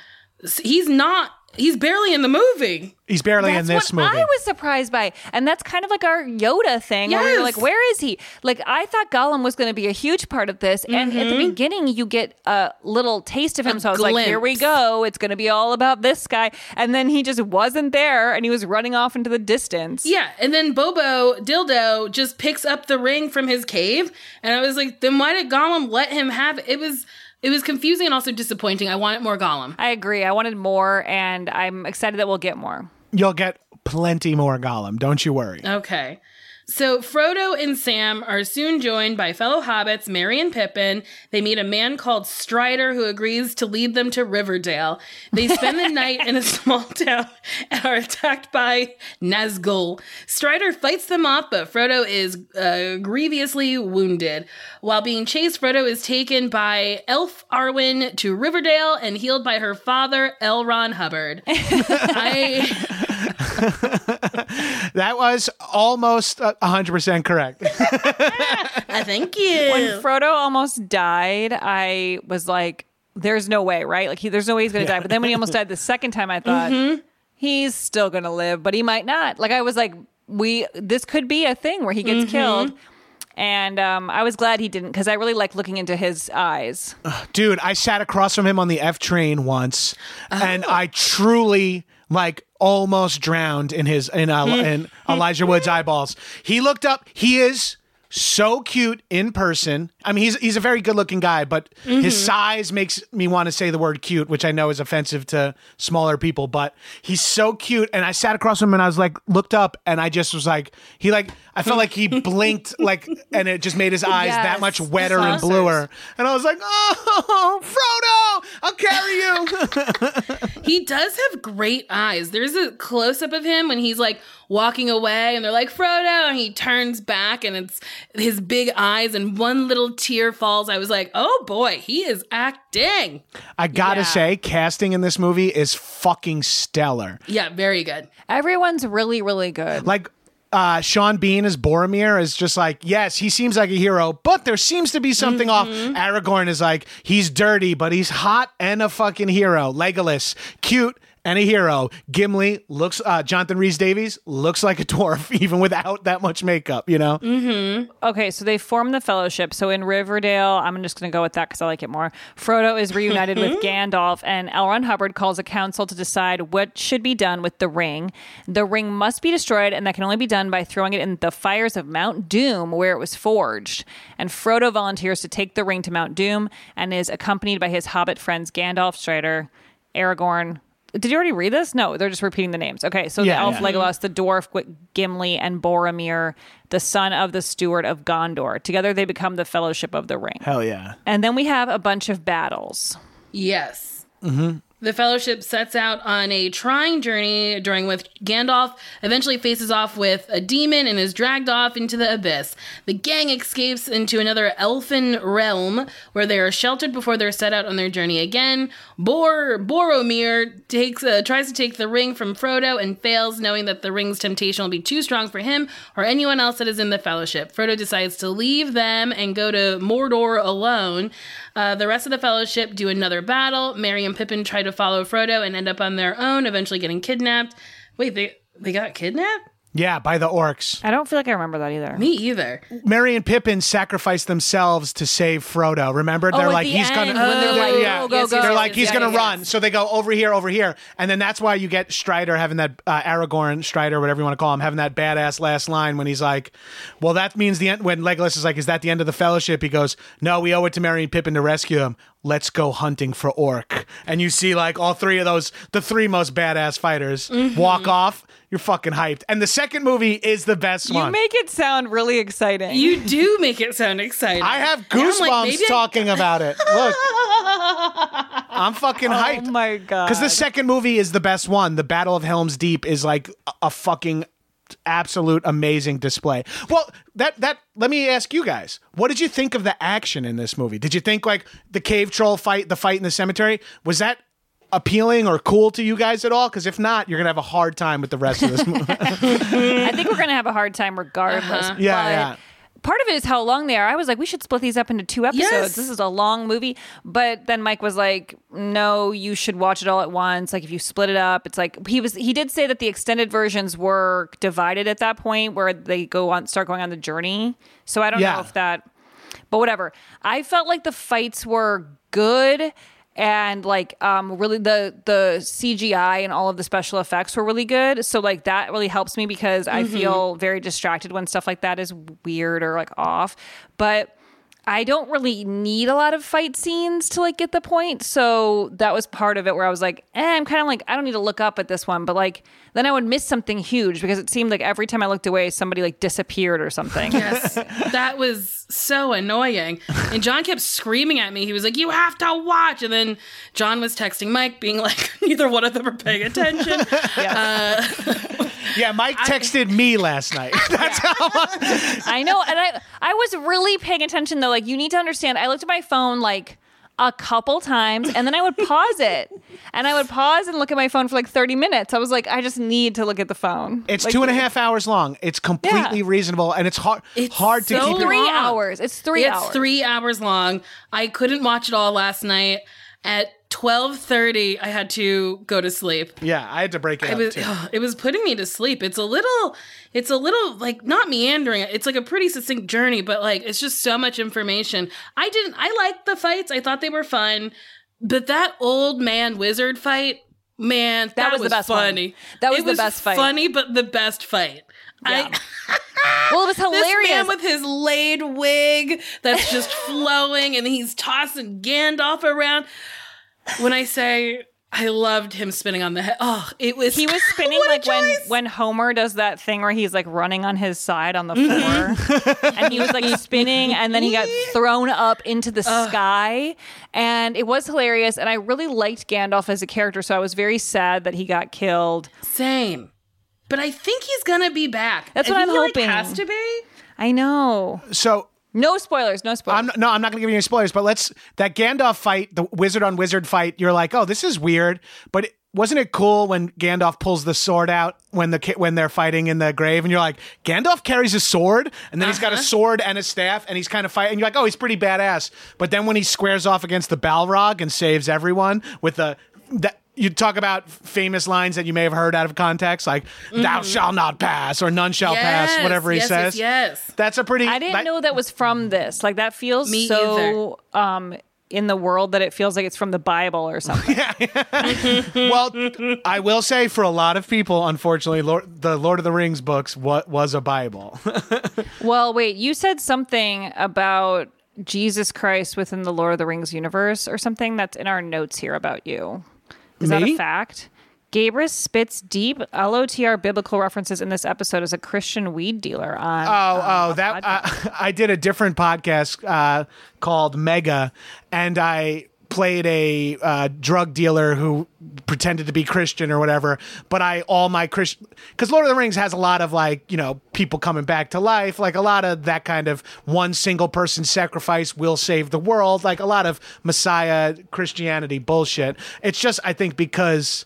He's not. He's barely in the movie. He's barely That's in this what movie. I was surprised by, and that's kind of like our Yoda thing. Where we were like, "Where is he?" Like I thought Gollum was going to be a huge part of this, and at the mm-hmm. beginning you get a little taste of him. so I was like, "Here we go! It's going to be all about this guy." And then he just wasn't there, and he was running off into the distance. Yeah, and then Bobo Dildo just picks up the ring from his cave, and I was like, then why did Gollum let him have it? It was it was confusing and also disappointing. I wanted more Gollum. I agree. I wanted more, and I'm excited that we'll get more. You'll get plenty more Gollum. Don't you worry. Okay. So Frodo and Sam are soon joined by fellow hobbits, Merry and Pippin. They meet a man called Strider who agrees to lead them to Riverdale. They spend the [LAUGHS] night in a small town and are attacked by Nazgul. Strider fights them off, but Frodo is uh, grievously wounded. While being chased, Frodo is taken by Elf Arwen to Riverdale and healed by her father, L. Ron Hubbard. [LAUGHS] I [LAUGHS] That was almost uh, 100% correct. I [LAUGHS] thank you. When Frodo almost died, I was like, "There's no way, right? Like, he, there's no way he's going to die." But then when he almost died the second time, I thought Mm-hmm. he's still going to live, but he might not. Like, I was like, "We this could be a thing where he gets Mm-hmm. killed." And um, I was glad he didn't because I really like looking into his eyes. Dude, I sat across from him on the F train once, and Oh. I truly like almost drowned in his in, uh, in Elijah Wood's eyeballs. He looked up. He is so cute in person. I mean, he's he's a very good looking guy, but his mm-hmm. size makes me want to say the word cute, which I know is offensive to smaller people. But he's so cute, and I sat across from him, and I was like, looked up, and I just was like, he like, I felt like he [LAUGHS] blinked, like, and it just made his eyes that much wetter and bluer, and I was like, oh, Frodo, I'll carry you. [LAUGHS] He does have great eyes. There's a close up of him when he's like walking away and they're like, Frodo, and he turns back and it's his big eyes and one little tear falls. I was like, oh boy, he is acting. I gotta Yeah. say, casting in this movie is fucking stellar. Yeah, very good. Everyone's really, really good. Like, uh, Sean Bean as Boromir is just like, yes, he seems like a hero, but there seems to be something off. Aragorn is like, he's dirty, but he's hot and a fucking hero. Legolas, cute and a hero. Gimli looks, uh, Jonathan Rhys Davies looks like a dwarf, [LAUGHS] even without that much makeup, you know? Okay, so they form the fellowship. So in Riverdale, I'm just going to go with that because I like it more. Frodo is reunited with [LAUGHS] Gandalf, and L. Ron Hubbard calls a council to decide what should be done with the ring. The ring must be destroyed, and that can only be done by throwing it in the fires of Mount Doom, where it was forged. And Frodo volunteers to take the ring to Mount Doom and is accompanied by his hobbit friends Gandalf, Strider, Aragorn. Did you already read this? No, they're just repeating the names. Okay, so Yeah, the elf yeah. Legolas, the dwarf Gwi- Gimli, and Boromir, the son of the steward of Gondor. Together they become the Fellowship of the Ring. Hell yeah. And then we have a bunch of battles. Yes. Mm-hmm. The Fellowship sets out on a trying journey during which Gandalf eventually faces off with a demon and is dragged off into the abyss. The gang escapes into another elfin realm where they are sheltered before they're set out on their journey again. Bor Boromir takes uh, tries to take the ring from Frodo and fails, knowing that the ring's temptation will be too strong for him or anyone else that is in the Fellowship. Frodo decides to leave them and go to Mordor alone. Uh, the rest of the Fellowship do another battle. Merry and Pippin try to follow Frodo and end up on their own, eventually getting kidnapped. Wait, they they got kidnapped? Yeah, by the orcs. I don't feel like I remember that either. Me either. Merry and Pippin sacrifice themselves to save Frodo. Remember, they're like, he's gonna, when they're like, go, go, they're like, he's gonna run. So they go over here, over here, and then that's why you get Strider having that uh, Aragorn, Strider, whatever you want to call him, having that badass last line when he's like, "Well, that means the end." When Legolas is like, "Is that the end of the Fellowship?" He goes, "No, we owe it to Merry and Pippin to rescue him. Let's go hunting for Orc." And you see like all three of those, the three most badass fighters, Mm-hmm. walk off. You're fucking hyped. And the second movie is the best You one. You make it sound really exciting. You do make it sound exciting. I have goosebumps like, maybe I- talking [LAUGHS] about it. Look, I'm fucking hyped. Oh my god. Because the second movie is the best one. The Battle of Helm's Deep is like a, a fucking absolute amazing display. Well, that that let me ask you guys, what did you think of the action in this movie? Did you think like the cave troll fight, the fight in the cemetery, was that appealing or cool to you guys at all? Because if not, you're gonna have a hard time with the rest of this [LAUGHS] movie. I think we're gonna have a hard time regardless. Uh-huh. Yeah, but yeah. Part of it is how long they are. I was like, we should split these up into two episodes. Yes. This is a long movie. But then Mike was like, no, you should watch it all at once. Like if you split it up, it's like he was he did say that the extended versions were divided at that point where they go on start going on the journey. So I don't Yeah. know if that but whatever. I felt like the fights were good and like um really the the CGI and all of the special effects were really good. So like that really helps me because I Mhm. feel very distracted when stuff like that is weird or like off. But I don't really need a lot of fight scenes to like get the point. So that was part of it where I was like, eh, I'm kind of like, I don't need to look up at this one. But like, then I would miss something huge because it seemed like every time I looked away, somebody like disappeared or something. Yes, that was so annoying. And John kept screaming at me. He was like, "You have to watch." And then John was texting Mike, being like, [LAUGHS] "Neither one of them are paying attention." [LAUGHS] uh, yeah, Mike [LAUGHS] texted me last night. That's how I know, and I I was really paying attention though. Like you need to understand. I looked at my phone like a couple times, and then I would pause it, and I would pause and look at my phone for like thirty minutes. I was like, I just need to look at the phone. It's Like, two and a half hours long. It's completely reasonable, and it's hard it's hard to keep. it- three long. hours. It's three it's hours. three hours long. I couldn't watch it all last night. At twelve thirty, I had to go to sleep. Yeah, I had to break it I up was, too. it was putting me to sleep. It's a little, it's a little like not meandering. It's like a pretty succinct journey, but like it's just so much information. I didn't, I liked the fights. I thought they were fun, but that old man wizard fight, man, that, was the best one. funny. That was It the best fight. Funny, but the best fight. I, [LAUGHS] well, it was hilarious. This man with his laid wig that's just [LAUGHS] flowing, and he's tossing Gandalf around. When I say I loved him spinning on the head, oh, it was He was [LAUGHS] spinning like when when Homer does that thing where he's like running on his side on the mm-hmm. floor, [LAUGHS] and he was like spinning, and then he got [LAUGHS] thrown up into the sky, and it was hilarious. And I really liked Gandalf as a character, so I was very sad that he got killed. Same, but I think he's gonna be back. That's I what I'm feel like hoping. has to be. I know. So no spoilers. No spoilers. I'm not, no, I'm not going to give you any spoilers. But let's that Gandalf fight, the wizard on wizard fight. You're like, oh, this is weird, but. It, wasn't it cool when Gandalf pulls the sword out when the when they're fighting in the grave and you're like Gandalf carries a sword and then he's got a uh-huh. sword and a staff and he's kind of fighting and you're like oh he's pretty badass but then when he squares off against the Balrog and saves everyone with the that you talk about famous lines that you may have heard out of context like thou shalt not pass or none shall pass whatever he yes, says yes, yes. that's a pretty I didn't that- know that was from this. Like that feels Me so um in the world that it feels like it's from the Bible or something. [LAUGHS] [LAUGHS] well, I will say for a lot of people, unfortunately, Lord, the Lord of the Rings books what was a Bible. [LAUGHS] Well, wait, you said something about Jesus Christ within the Lord of the Rings universe or something that's in our notes here about you. Is that a fact? Gabrus spits deep LOTR biblical references in this episode as a Christian weed dealer on. Oh, um, oh, that uh, [LAUGHS] I did a different podcast uh, called Mega, and I played a uh, drug dealer who pretended to be Christian or whatever. But I all my Christian because Lord of the Rings has a lot of like you know people coming back to life, like a lot of that kind of one single person sacrifice will save the world, like a lot of Messiah Christianity bullshit. It's just I think because.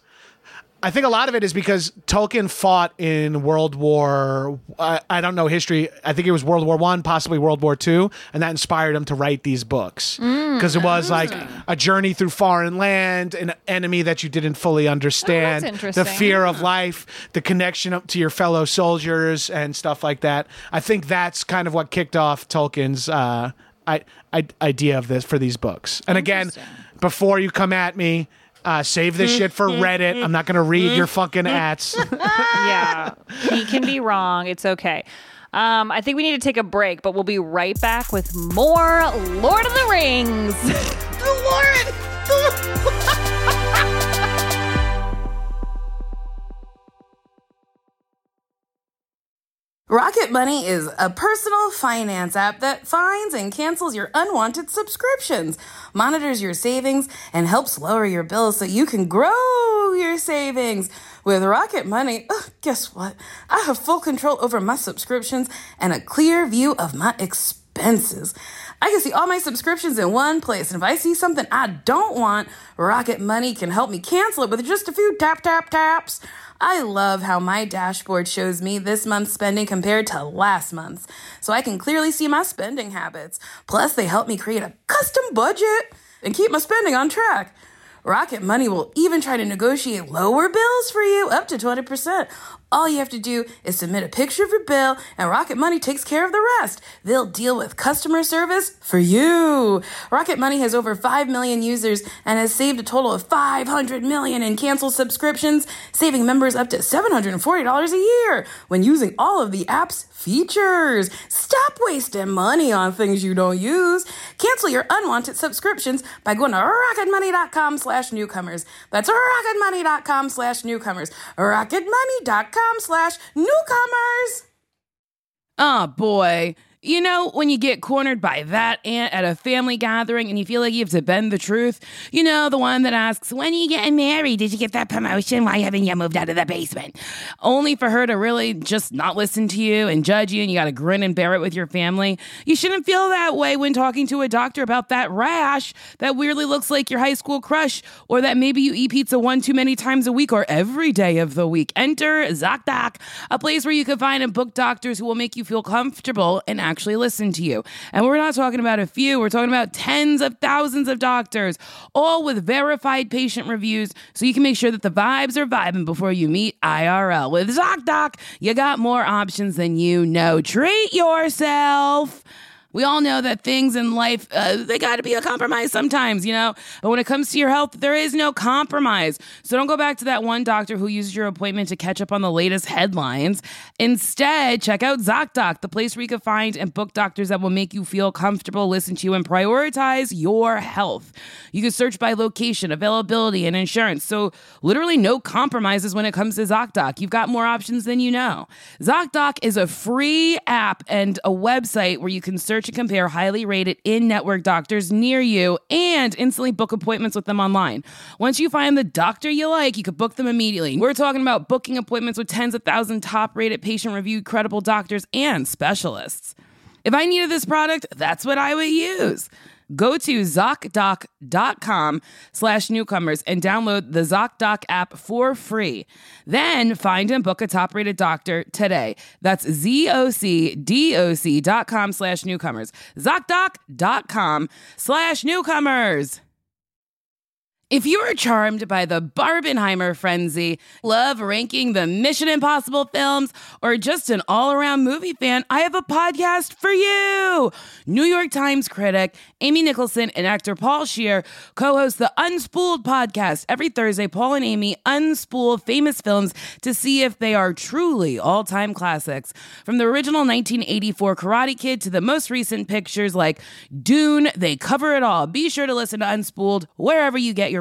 I think a lot of it is because Tolkien fought in World War. I I don't know history. I think it was World War One, possibly World War Two, and that inspired him to write these books because it was like a journey through foreign land, an enemy that you didn't fully understand, the interesting. fear of life, the connection up to your fellow soldiers, and stuff like that. I think that's kind of what kicked off Tolkien's uh, I, I, idea of this for these books. And again, before you come at me. Uh, save this shit for Reddit. I'm not going to read your fucking ats. [LAUGHS] yeah, he can be wrong. It's okay. Um, I think we need to take a break, but we'll be right back with more Lord of the Rings. [LAUGHS] [LAUGHS] Rocket Money is a personal finance app that finds and cancels your unwanted subscriptions, monitors your savings, and helps lower your bills so you can grow your savings. With Rocket Money, [SIGHS] guess what? I have full control over my subscriptions and a clear view of my expenses. I can see all my subscriptions in one place, and if I see something I don't want, Rocket Money can help me cancel it with just a few tap, tap, taps. I love how my dashboard shows me this month's spending compared to last month's, so I can clearly see my spending habits. Plus, they help me create a custom budget and keep my spending on track. Rocket Money will even try to negotiate lower bills for you, up to 20%. All you have to do is submit a picture of your bill, and Rocket Money takes care of the rest. They'll deal with customer service for you. Rocket Money has over 5 million users and has saved a total of 500 million in canceled subscriptions, saving members up to $740 a year when using all of the app's features. Stop wasting money on things you don't use. Cancel your unwanted subscriptions by going to rocketmoney.com slash newcomers. That's rocketmoney.com slash newcomers. rocketmoney.com slash newcomers. Oh boy. You know, when you get cornered by that aunt at a family gathering and you feel like you have to bend the truth, you know, the one that asks, When are you getting married? Did you get that promotion? Why haven't you moved out of the basement? Only for her to really just not listen to you and judge you, and you got to grin and bear it with your family. You shouldn't feel that way when talking to a doctor about that rash that weirdly looks like your high school crush, or that maybe you eat pizza one too many times a week or every day of the week. Enter ZocDoc, a place where you can find and book doctors who will make you feel comfortable and actually listen to you. And we're not talking about a few, we're talking about tens of thousands of doctors, all with verified patient reviews, so you can make sure that the vibes are vibing before you meet IRL. With ZocDoc, you got more options than you know. Treat yourself. We all know that things in life, uh, they got to be a compromise sometimes, you know? But when it comes to your health, there is no compromise. So don't go back to that one doctor who used your appointment to catch up on the latest headlines. Instead, check out ZocDoc, the place where you can find and book doctors that will make you feel comfortable, listen to you, and prioritize your health. You can search by location, availability, and insurance. So literally no compromises when it comes to ZocDoc. You've got more options than you know. ZocDoc is a free app and a website where you can search and compare highly rated in network doctors near you and instantly book appointments with them online. Once you find the doctor you like, you can book them immediately. We're talking about booking appointments with tens of thousands top rated, patient reviewed, credible doctors and specialists. If I needed this product, that's what I would use. Go to ZocDoc.com slash newcomers and download the ZocDoc app for free. Then find and book a top rated doctor today. That's ZocDoc.com slash newcomers. ZocDoc.com slash newcomers. If you are charmed by the Barbenheimer frenzy, love ranking the Mission Impossible films, or just an all around movie fan, I have a podcast for you. New York Times critic Amy Nicholson and actor Paul Scheer co host the Unspooled podcast. Every Thursday, Paul and Amy unspool famous films to see if they are truly all time classics. From the original 1984 Karate Kid to the most recent pictures like Dune, they cover it all. Be sure to listen to Unspooled wherever you get your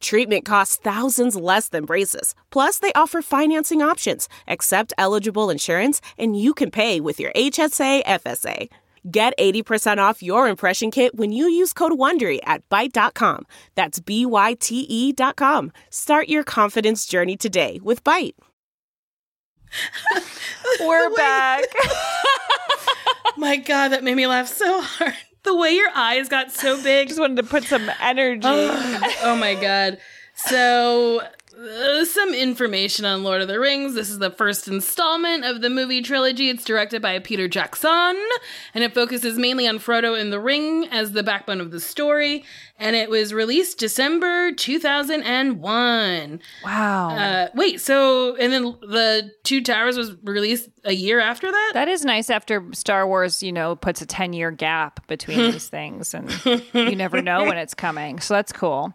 Treatment costs thousands less than braces. Plus, they offer financing options, accept eligible insurance, and you can pay with your HSA FSA. Get 80% off your impression kit when you use code WONDERY at Byte.com. That's B-Y-T-E dot com. Start your confidence journey today with Byte. [LAUGHS] We're back. [LAUGHS] My God, that made me laugh so hard. The way your eyes got so big. Just wanted to put some energy. [SIGHS] oh my God. So, uh, some information on Lord of the Rings. This is the first installment of the movie trilogy. It's directed by Peter Jackson, and it focuses mainly on Frodo and the Ring as the backbone of the story. And it was released December 2001. Wow. Uh, wait, so, and then the Two Towers was released a year after that? That is nice after Star Wars, you know, puts a 10 year gap between [LAUGHS] these things and you never know when it's coming. So that's cool.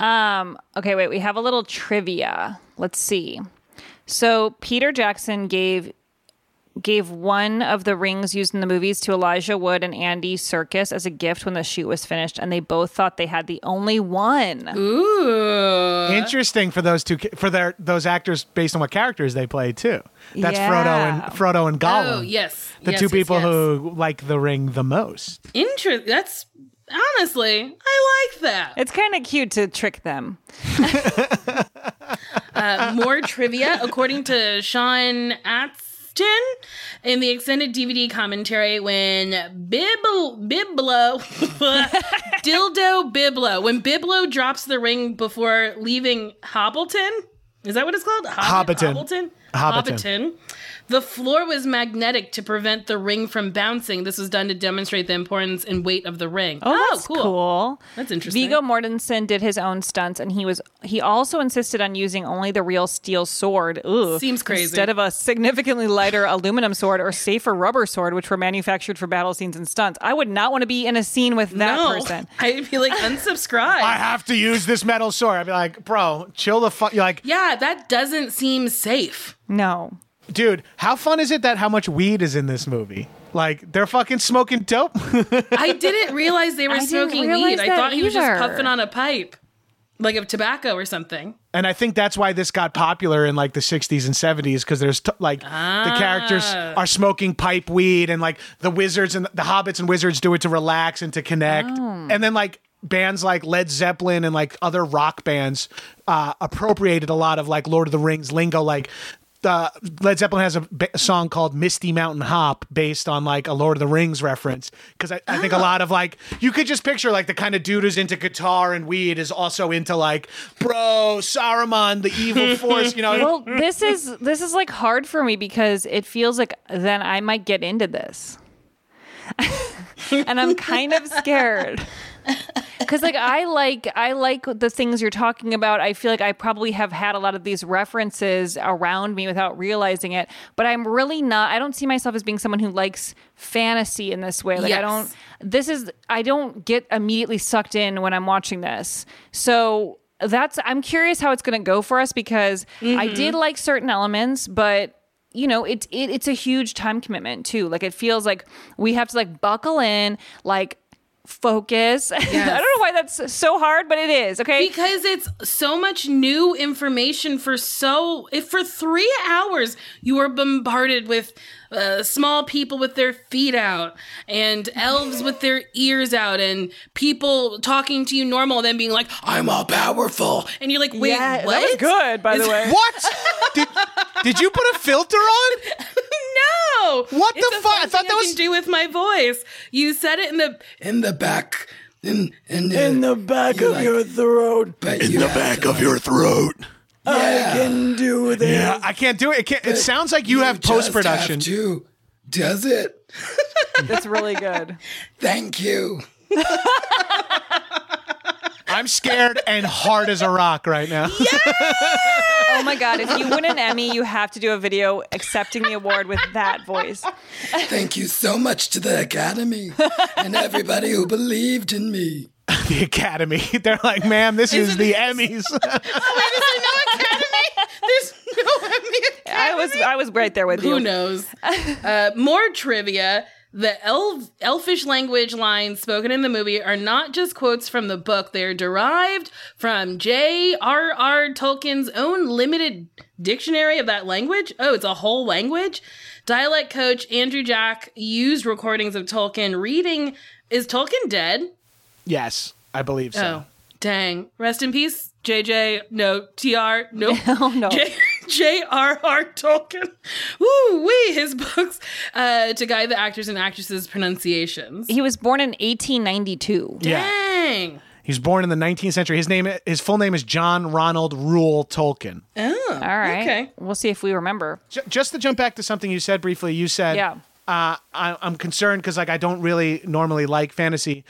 Um, okay, wait, we have a little trivia. Let's see. So Peter Jackson gave gave one of the rings used in the movies to Elijah Wood and Andy Serkis as a gift when the shoot was finished, and they both thought they had the only one. Ooh. Interesting for those two for their those actors based on what characters they played too. That's Yeah. Frodo and Frodo and Gollum. Oh, yes. the Yes, two yes, people yes. who like the ring the most. Interest. That's honestly, I like that. It's kind of cute to trick them. [LAUGHS] Uh, more trivia, according to Sean Astin, in the extended DVD commentary, when Biblo, Biblo, [LAUGHS] Dildo Biblo, when Biblo drops the ring before leaving Hobbleton, is that what it's called? Hobbit- Hobbiton. Hobbleton? Hobbiton. Hobbiton. The floor was magnetic to prevent the ring from bouncing. This was done to demonstrate the importance and weight of the ring. Oh, that's oh, cool. That's interesting. Viggo Mortensen did his own stunts, and he was he also insisted on using only the real steel sword. Ooh, Seems crazy. Instead of a significantly lighter [LAUGHS] aluminum sword or safer rubber sword, which were manufactured for battle scenes and stunts. I would not want to be in a scene with that no, person. [LAUGHS] I'd be like, unsubscribe. I have to use this metal sword. I'd be like, bro, chill the fuck. You're like, yeah, that doesn't seem safe. No. Dude, how fun is it that how much weed is in this movie? Like they're fucking smoking dope. [LAUGHS] I didn't realize they were I smoking weed. I that thought he was just puffing on a pipe, like of tobacco or something. And I think that's why this got popular in like the 60s and 70s because there's t- like the characters Ah. are smoking pipe weed and like the wizards and the hobbits and wizards do it to relax and to connect. Oh. And then like bands like Led Zeppelin and like other rock bands uh, appropriated a lot of like Lord of the Rings lingo. Like uh, Led Zeppelin has a, ba- a song called Misty Mountain Hop based on like a Lord of the Rings reference. Because I, I think a lot of like, you could just picture like the kind of dude who's into guitar and weed is also into like, bro, Saruman, the evil [LAUGHS] force, you know? well, this is this is like hard for me because it feels like then I might get into this. [LAUGHS] and I'm kind of scared. [LAUGHS] Cuz like I like I like the things you're talking about. I feel like I probably have had a lot of these references around me without realizing it, but I'm really not I don't see myself as being someone who likes fantasy in this way. Like I don't this is I don't get immediately sucked in when I'm watching this. So that's I'm curious how it's going to go for us because I Mhm. did like certain elements, but you know, it, it it's a huge time commitment too. Like it feels like we have to like buckle in, like focus. [LAUGHS] I don't know why that's so hard, but it is. Okay, Because it's so much new information for so if for three hours you are bombarded with uh, small people with their feet out and elves with their ears out and people talking to you normal then being like I'm all powerful and you're like wait Yeah, that what was good, by the way. What? did, did you put a filter on? [LAUGHS] no What the It's a fuck? I thought thing that was- can do with my voice you said it in the in the back in in, In the back of your throat. In the back of your throat. I can do this. Yeah, I can't do it. It, can't, it sounds like you, have post production. to. Does it? that's really good. [LAUGHS] Thank you. [LAUGHS] I'm scared and hard as a rock right now. [LAUGHS] Oh my god! If you win an Emmy, you have to do a video accepting the award with that voice. Thank you so much to the Academy and everybody who believed in me. [LAUGHS] the Academy. They're like, ma'am, this is the Emmys. [LAUGHS] Wait, There's no Emmy Academy. I was I was right there with you. Who knows? uh, more trivia. The elf, elfish language lines spoken in the movie are not just quotes from the book. They are derived from J.R.R. Tolkien's own limited dictionary of that language. Oh, it's a whole language. Dialect coach Andrew Jack used recordings of Tolkien reading. Is Tolkien dead? yes, I believe so. Oh, dang. Rest in peace, JJ. No, TR. Nope. [LAUGHS] Oh no. J- [LAUGHS] J.R.R. Tolkien. Woo wee, his books uh, to guide the actors and actresses' pronunciations. He was born in 1892. Yeah. Dang. He was born in the 19th century. His name, his full name is John Ronald Reuel Tolkien. Oh, All right. Okay. We'll see if we remember. J- just to jump back to something you said briefly, you said, Yeah. uh, I, I'm concerned because like I don't really normally like fantasy,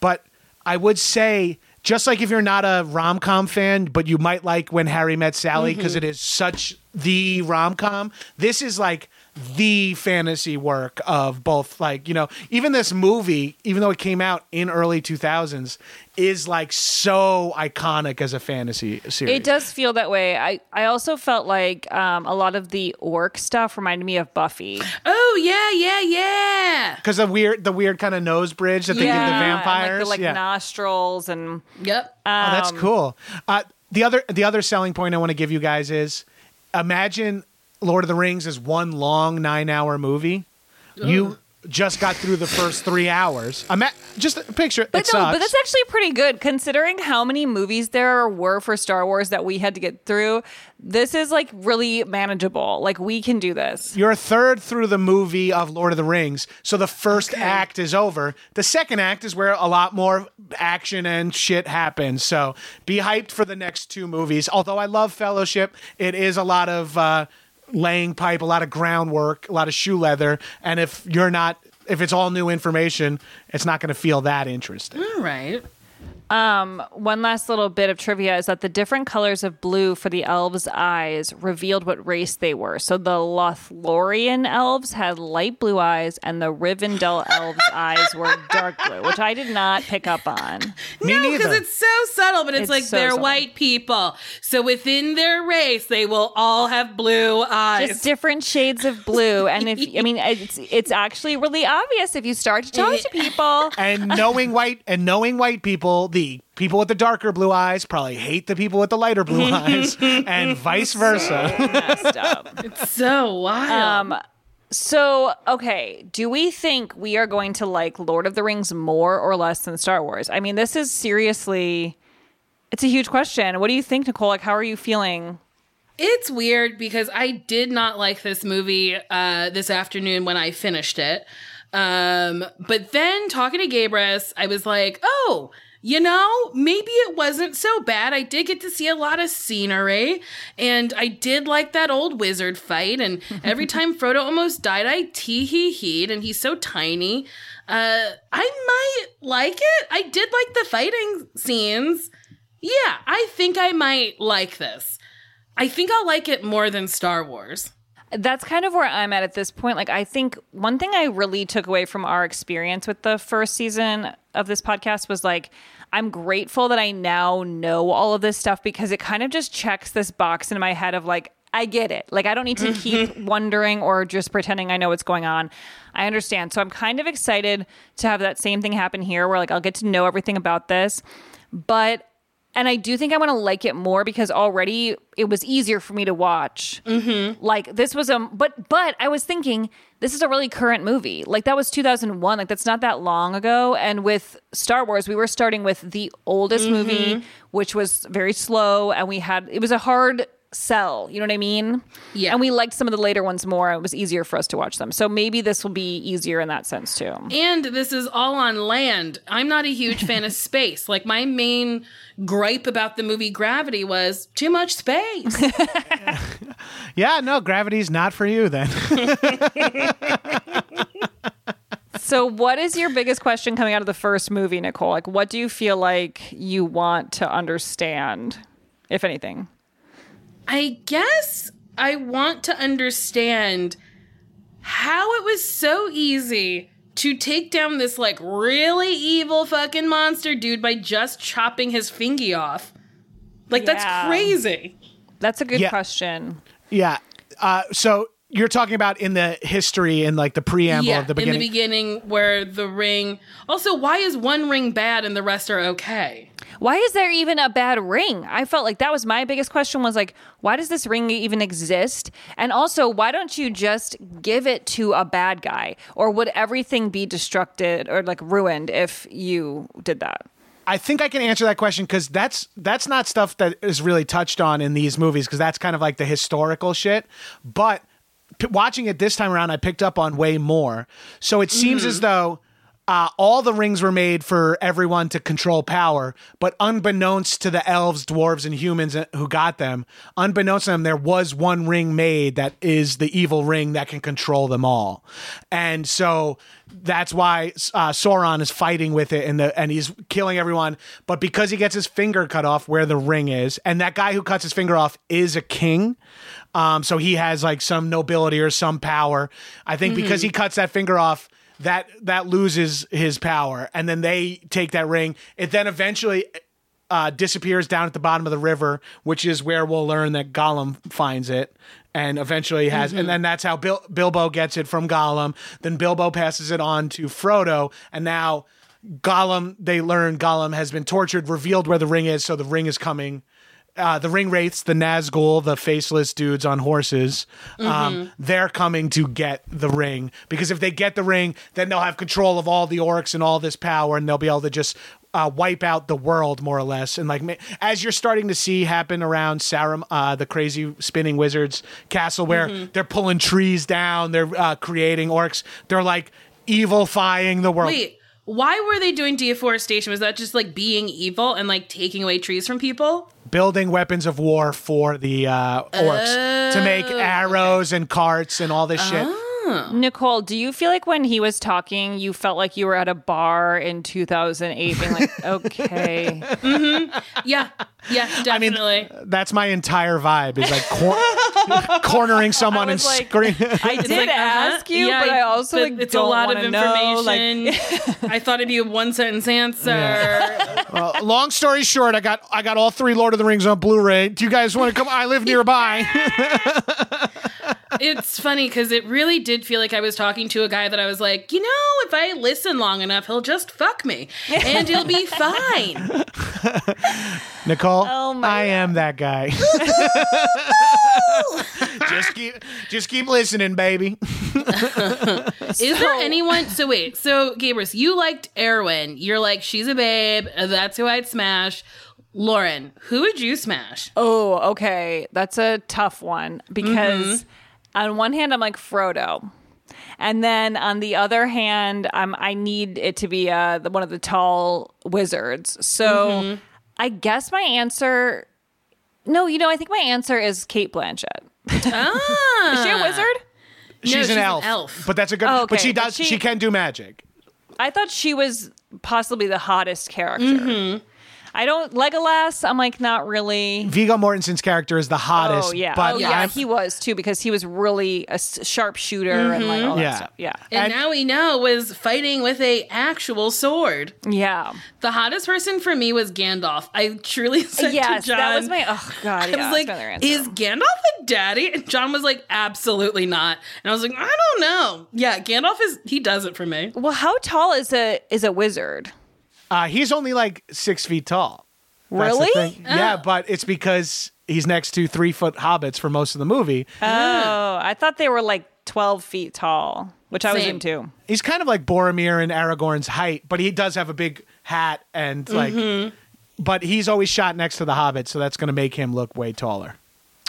but I would say just like if you're not a rom com fan, but you might like When Harry Met Sally because Mhm. is such the rom com. This is like the fantasy work of both like you know even this movie even though it came out in early 2000s is like so iconic as a fantasy series It does feel that way. I, I also felt like um, a lot of the orc stuff reminded me of Buffy. Oh yeah, yeah, yeah. because the weird the weird kind of nose bridge that they give the and, vampires like the like yeah. nostrils and yep. oh that's um, cool uh, the other the other selling point i want to give you guys is imagine lord of the rings is one long nine hour movie you just got through the first three hours Ima- just picture But it no, sucks. but that's actually pretty good considering how many movies there were for Star Wars that we had to get through. This is like really manageable. Like we can do this. You're a third through the movie of Lord of the Rings, so the first act is over. The second act is where a lot more action and shit happens. So be hyped for the next two movies. Although I love Fellowship, it is a lot of uh, laying pipe, a lot of groundwork, a lot of shoe leather. And if you're not, if it's all new information, it's not going to feel that interesting. All right. Um, one last little bit of trivia is that the different colors of blue for the elves' eyes revealed what race they were. So the Lothlorien elves had light blue eyes, and the Rivendell [LAUGHS] elves' eyes were dark blue, which I did not pick up on. [LAUGHS] Me no, because it's so subtle, but it's, It's like so they're subtle. white people. So within their race, they will all have blue eyes. Just different shades of blue, and if I mean, [LAUGHS] it's it's actually really obvious if you start to talk to people. and knowing white and knowing white people, the people with the darker blue eyes probably hate the people with the lighter blue [LAUGHS] eyes, and vice versa. messed up. [LAUGHS] It's so wild. Um, so okay, do we think we are going to like Lord of the Rings more or less than Star Wars? I mean, this is seriously, it's a huge question. What do you think, Nicole? Like, how are you feeling? It's weird because I did not like this movie uh, this afternoon when I finished it. Um, but then talking to Gabrus, I was like, oh, you know, maybe it wasn't so bad. I did get to see a lot of scenery, and I did like that old wizard fight. And [LAUGHS] every time Frodo almost died, I tee hee heed, and he's so tiny. Uh, I might like it. I did like the fighting scenes. Yeah, I think I might like this. I think I'll like it more than Star Wars. That's kind of where I'm at at this point. Like, I think one thing I really took away from our experience with the first season of this podcast was like, I'm grateful that I now know all of this stuff because it kind of just checks this box in my head of like, I get it. Like, I don't need to keep [LAUGHS] wondering or just pretending I know what's going on. I understand. So I'm kind of excited to have that same thing happen here where like I'll get to know everything about this. But and I do think I want to like it more because already it was easier for me to watch. Mm-hmm. Like this was a, but but I was thinking this is a really current movie. Like that was 2001. Like that's not that long ago. And with Star Wars, we were starting with the oldest Mm-hmm. movie, which was very slow, and we had it was a hard sell. You know what I mean? Yeah. And we liked some of the later ones more. It was easier for us to watch them. So maybe this will be easier in that sense too. And this is all on land. I'm not a huge [LAUGHS] fan of space. Like my main gripe about the movie Gravity was too much space. [LAUGHS] yeah, no, gravity's not for you then. [LAUGHS] So, what is your biggest question coming out of the first movie, Nicole? Like, what do you feel like you want to understand, if anything? I guess I want to understand how it was so easy to take down this like really evil fucking monster dude by just chopping his fingy off. Like Yeah. that's crazy. That's a good Yeah. question. yeah. Uh, so you're talking about in the history and like the preamble yeah, of the in the beginning. beginning where the ring. Also, why is one ring bad and the rest are okay? Why is there even a bad ring? I felt like that was my biggest question was like, why does this ring even exist? And also, why don't you just give it to a bad guy? Or would everything be destructed or like ruined if you did that? I think I can answer that question because that's that's not stuff that is really touched on in these movies because that's kind of like the historical shit. But p- watching it this time around, I picked up on way more. So it seems as mm. though uh, all the rings were made for everyone to control power, but unbeknownst to the elves, dwarves, and humans who got them, unbeknownst to them, there was one ring made that is the evil ring that can control them all. And so that's why uh, Sauron is fighting with it and the and he's killing everyone. But because he gets his finger cut off where the ring is, and that guy who cuts his finger off is a king. Um, so he has like some nobility or some power. I think because Mhm. he cuts that finger off, that that loses his power, and then they take that ring. It then eventually uh, disappears down at the bottom of the river, which is where we'll learn that Gollum finds it. And eventually has, Mhm. and then that's how Bil- Bilbo gets it from Gollum. Then Bilbo passes it on to Frodo, and now Gollum. They learn Gollum has been tortured, revealed where the ring is, so the ring is coming. Uh, the ring wraiths, the Nazgul, the faceless dudes on horses, um, Mhm. they're coming to get the ring because if they get the ring, then they'll have control of all the orcs and all this power, and they'll be able to just uh, wipe out the world more or less. And like as you're starting to see happen around Sarum, uh, the crazy spinning wizards castle, where Mhm. they're pulling trees down, they're uh, creating orcs, they're like evilifying the world. Wait, why were they doing deforestation? Was that just like being evil and like taking away trees from people? building weapons of war for the uh, orcs to make Oh, arrows and carts and all this shit. Nicole, do you feel like when he was talking, you felt like you were at a bar in 2008 being like, [LAUGHS] okay. hmm Yeah, yeah, definitely. That's my entire vibe is like cor- [LAUGHS] cornering someone and like, screaming. I [LAUGHS] did like, uh-huh. ask you, Yeah, but I also but like, it's don't a lot of wanna know, information. like- I thought it'd be a one sentence answer. Well, long story short, I got I got all three Lord of the Rings on Blu-ray. Do you guys want to come? I live nearby. It's funny because it really did feel like I was talking to a guy that I was like, you know, if I listen long enough, he'll just fuck me and he'll be fine. [LAUGHS] Nicole, Oh I am that guy. [LAUGHS] just keep just keep listening, baby. [LAUGHS] Is there anyone? So wait, so Gabrus, you liked Arwen. You're like, she's a babe. That's who I'd smash. Lauren, who would you smash? Oh, okay. That's a tough one because mm-hmm. On one hand, I'm like Frodo. And then on the other hand, I'm, I need it to be uh, the, one of the tall wizards. So Mhm. I guess my answer. No, you know, I think my answer is Cate Blanchett. Ah. [LAUGHS] Is she a wizard? She's, an, elf, but that's a good. Oh, But okay, she but does. she- she can do magic. I thought she was possibly the hottest character. Mm-hmm. I don't Legolas. I'm like not really. Viggo Mortensen's character is the oh, hottest. oh yeah, but oh yeah, I'm- he was too because he was really a s- sharpshooter and like mm-hmm. all that Yeah. stuff. Yeah, And, now we know was fighting with a actual sword. Yeah. The hottest person for me was Gandalf. I truly [LAUGHS] said Yes, to John, that was my- oh, God, I was like, my other is Gandalf a daddy? And John was like, absolutely not. And I was like, I don't know. Yeah, Gandalf is he does it for me. Well, how tall is a is a wizard? Uh, he's only like six feet tall. That's the Really? thing. Yeah, but it's because he's next to three foot hobbits for most of the movie. Oh, I thought they were like twelve feet tall, which I was Same. into. He's kind of like Boromir and Aragorn's height, but he does have a big hat and like. Mhm. But he's always shot next to the hobbit, so that's going to make him look way taller.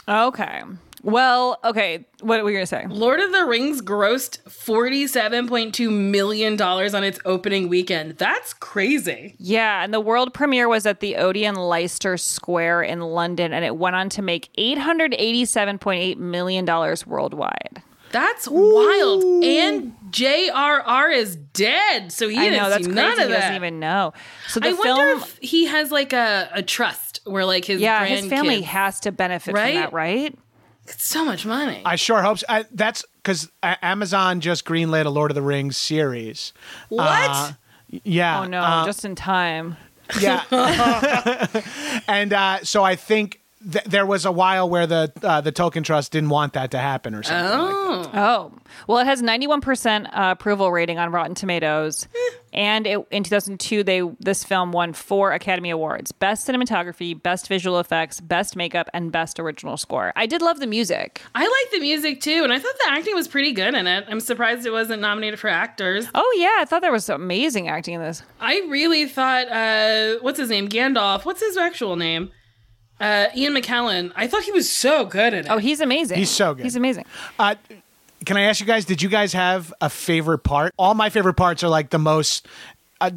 Okay. Well, okay. What were you gonna say? Lord of the Rings grossed $47.2 million on its opening weekend. That's crazy. Yeah, and the world premiere was at the Odeon Leicester Square in London, and it went on to make eight hundred eighty-seven point eight million dollars worldwide. That's wild. And J.R.R. is dead, so he I didn't know that's see crazy. none he of that. doesn't even know. So the I film, wonder if he has like a, a trust where like his yeah, his family has to benefit Right? from that, right? It's so much money. I sure hope so. I, that's because Amazon just greenlit a Lord of the Rings series. What? Uh, yeah. Oh no, uh, just in time. Yeah. [LAUGHS] [LAUGHS] and uh, so I think th- there was a while where the uh, the Tolkien Trust didn't want that to happen or something. Oh. Oh. Well, it has 91% uh, approval rating on Rotten Tomatoes. and it, in 2002, they this film won four Academy Awards Best Cinematography, Best Visual Effects, Best Makeup, and Best Original Score. I did love the music. I like the music too, and I thought the acting was pretty good in it. I'm surprised it wasn't nominated for actors. Oh, yeah. I thought there was amazing acting in this. I really thought, uh, what's his name? Gandalf. What's his actual name? Uh, Ian McKellen. I thought he was so good at it. Oh, he's amazing. He's so good. He's amazing. Uh, can I ask you guys? Did you guys have a favorite part? All my favorite parts are like the most, uh,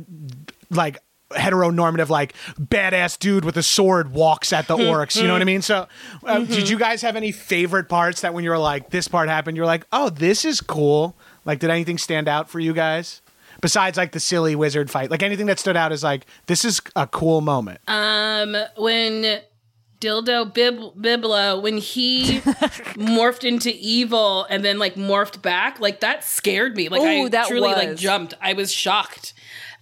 like heteronormative, like badass dude with a sword walks at the orcs. You know what I mean? So, uh, did you guys have any favorite parts that when you were like, this part happened, you're like, oh, this is cool. Like, did anything stand out for you guys? Besides, like the silly wizard fight, like anything that stood out is like this is a cool moment. Um, when Dildo Bib- Biblo, when he [LAUGHS] morphed into evil and then like morphed back, like that scared me. Like Ooh, I that truly like jumped. I was shocked.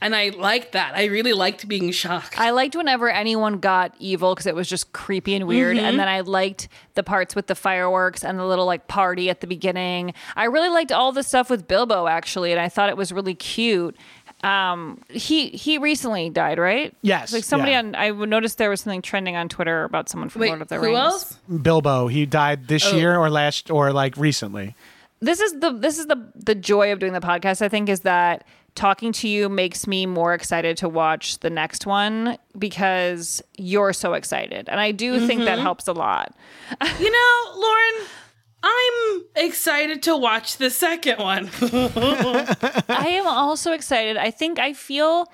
And I liked that. I really liked being shocked. I liked whenever anyone got evil because it was just creepy and weird. Mhm. And then I liked the parts with the fireworks and the little like party at the beginning. I really liked all the stuff with Bilbo actually, and I thought it was really cute. Um, he he recently died, right? Yes, Like somebody yeah. on I noticed there was something trending on Twitter about someone from Wait, Lord of the who Rings. else? Bilbo, he died this Oh. year or last or like recently. this is the this is the the joy of doing the podcast i think is that talking to you makes me more excited to watch the next one because you're so excited and i do think that Mhm. helps a lot You know, Lauren, I'm excited to watch the second one. [LAUGHS] i am also excited i think i feel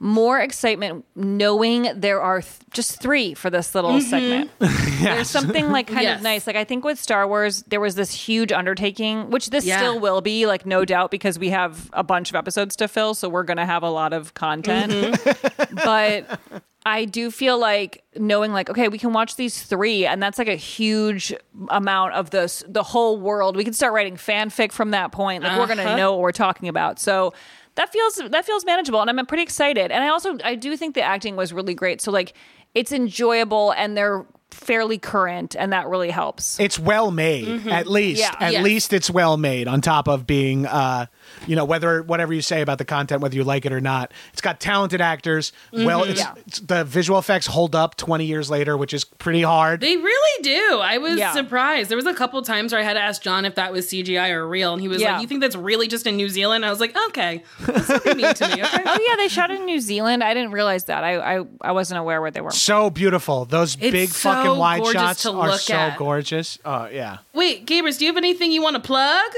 more excitement knowing there are th- just three for this little Mhm. segment [LAUGHS] there's something like kind Yes. of nice like i think with star wars there was this huge undertaking which this Yeah. still will be like no doubt because we have a bunch of episodes to fill so we're gonna have a lot of content Mm-hmm. but I do feel like knowing like okay we can watch these three and that's like a huge amount of this the whole world we can start writing fanfic from that point like we're gonna Uh-huh. know what we're talking about so that feels that feels manageable and I'm pretty excited and I also I do think the acting was really great so like it's enjoyable and they're fairly current and that really helps It's well made, Mhm. at least. Yeah. At Yes. least it's well made. On top of being, uh, you know, whether whatever you say about the content, whether you like it or not, it's got talented actors. Well, Mhm. it's, Yeah. it's- the visual effects hold up twenty years later, which is pretty hard. They really do. I was Yeah. surprised. There was a couple times where I had to ask John if that was CGI or real, and he was Yeah. like, "You think that's really just in New Zealand?" I was like, "Okay, that's not be mean to me." Okay. [LAUGHS] oh yeah they shot in New Zealand I didn't realize that I I, I wasn't aware where they were so beautiful. Those It's big so fucking wide shots are so at. gorgeous. Oh yeah. Wait, Gabrus, do you have anything you want to plug?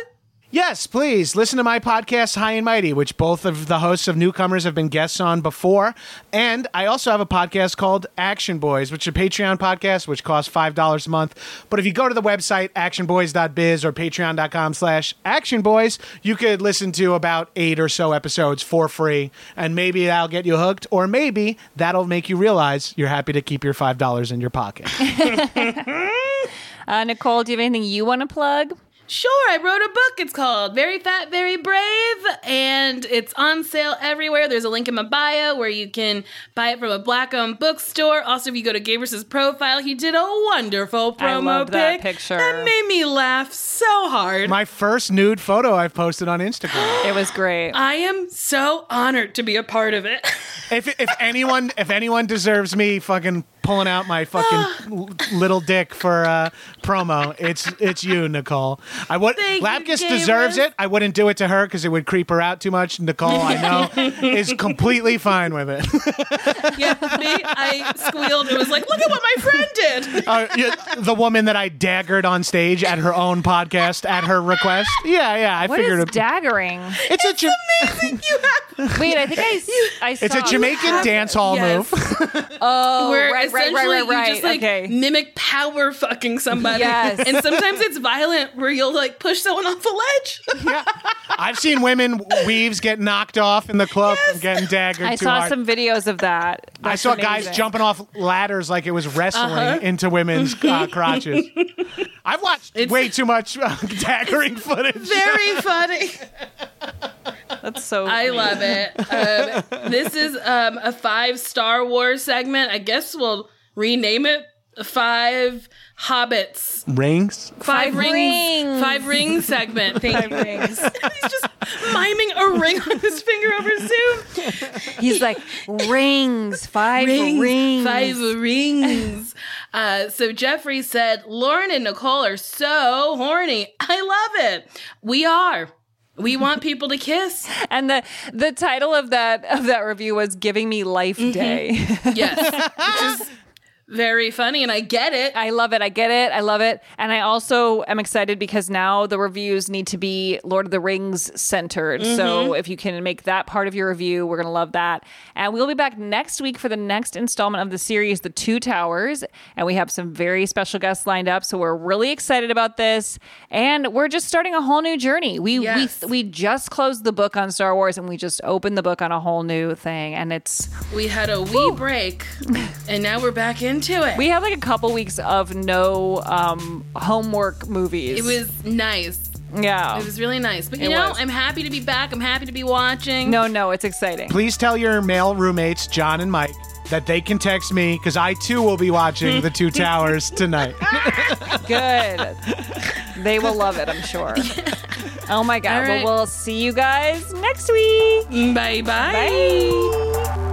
Yes, please listen to my podcast, High and Mighty, which both of the hosts of Newcomers have been guests on before. And I also have a podcast called Action Boyz, which is a Patreon podcast, which costs $5 a month. But if you go to the website, actionboys.biz or patreon.com slash actionboys, you could listen to about eight or so episodes for free. And maybe that'll get you hooked, or maybe that'll make you realize you're happy to keep your $5 in your pocket. [LAUGHS] uh, Nicole do you have anything you want to plug Sure, I wrote a book. It's called Very Fat, Very Brave, and it's on sale everywhere. There's a link in my bio where you can buy it from a black owned bookstore. Also, if you go to Gabrus's profile, he did a wonderful promo I loved that pic. picture. That made me laugh so hard. my first nude photo I've posted on Instagram. [GASPS] it was great I am so honored to be a part of it. [LAUGHS] if if anyone if anyone deserves me fucking pulling out my fucking little dick for uh, promo, it's it's you, Nicole. I would Thank you, Lapkus deserves it. I wouldn't do it to her because it would creep her out too much. Nicole, I know, [LAUGHS] is completely fine with it. [LAUGHS] yeah, me, I squealed and was like, look at what my friend did. [LAUGHS] Uh, yeah, the woman that I daggered on stage at her own podcast at her request. Yeah, yeah. I What figured is it. daggering it's a Ja- wait I think I I saw it's a Jamaican dance hall Yes. move. oh where right right essentially right right right you just like okay mimic power fucking somebody. Yes. And sometimes it's violent where you'll like push someone off a ledge. [LAUGHS] I've seen women weaves get knocked off in the club from getting daggered I too saw hard. some videos of that I That's saw guys jumping off ladders like it was wrestling Uh-huh. into women's uh, [LAUGHS] crotches. I've watched way too much uh, [LAUGHS] daggering footage. Very funny. That's so. I love it. Um, [LAUGHS] this is um, a five Star Wars segment. I guess we'll rename it Five Hobbits. Rings? Five, Five rings, rings. Five ring [LAUGHS] segment. Thank Five you. rings. [LAUGHS] He's just miming a ring on his finger over Zoom. He's like rings, five rings, rings, five rings. Uh, so Jeffrey said, Lauren and Nicole are so horny. I love it. We are. We want people to kiss. [LAUGHS] And the the title of that of that review was "Giving Me Life Mm-hmm. Day." Yes. Which is [LAUGHS] very funny, and I get it. I love it. I get it. I love it. And I also am excited because now the reviews need to be Lord of the Rings centered. So Mhm. if you can make that part of your review, we're going to love that. And we'll be back next week for the next installment of the series, The Two Towers. And we have some very special guests lined up. So we're really excited about this. And we're just starting a whole new journey. We, Yes. we, we just closed the book on Star Wars and we just opened the book on a whole new thing. And it's. We had a wee break, and now we're back into it. We had like a couple weeks of no um, homework movies. It was nice. Yeah. It was really nice. But you It know, was. I'm happy to be back. I'm happy to be watching. No, no, it's exciting. Please tell your male roommates, John and Mike, that they can text me because I too will be watching The Two [LAUGHS] Towers tonight. [LAUGHS] Good. they will love it, I'm sure. [LAUGHS] Oh my God. All right. Well, we'll see you guys next week. Bye bye. Bye.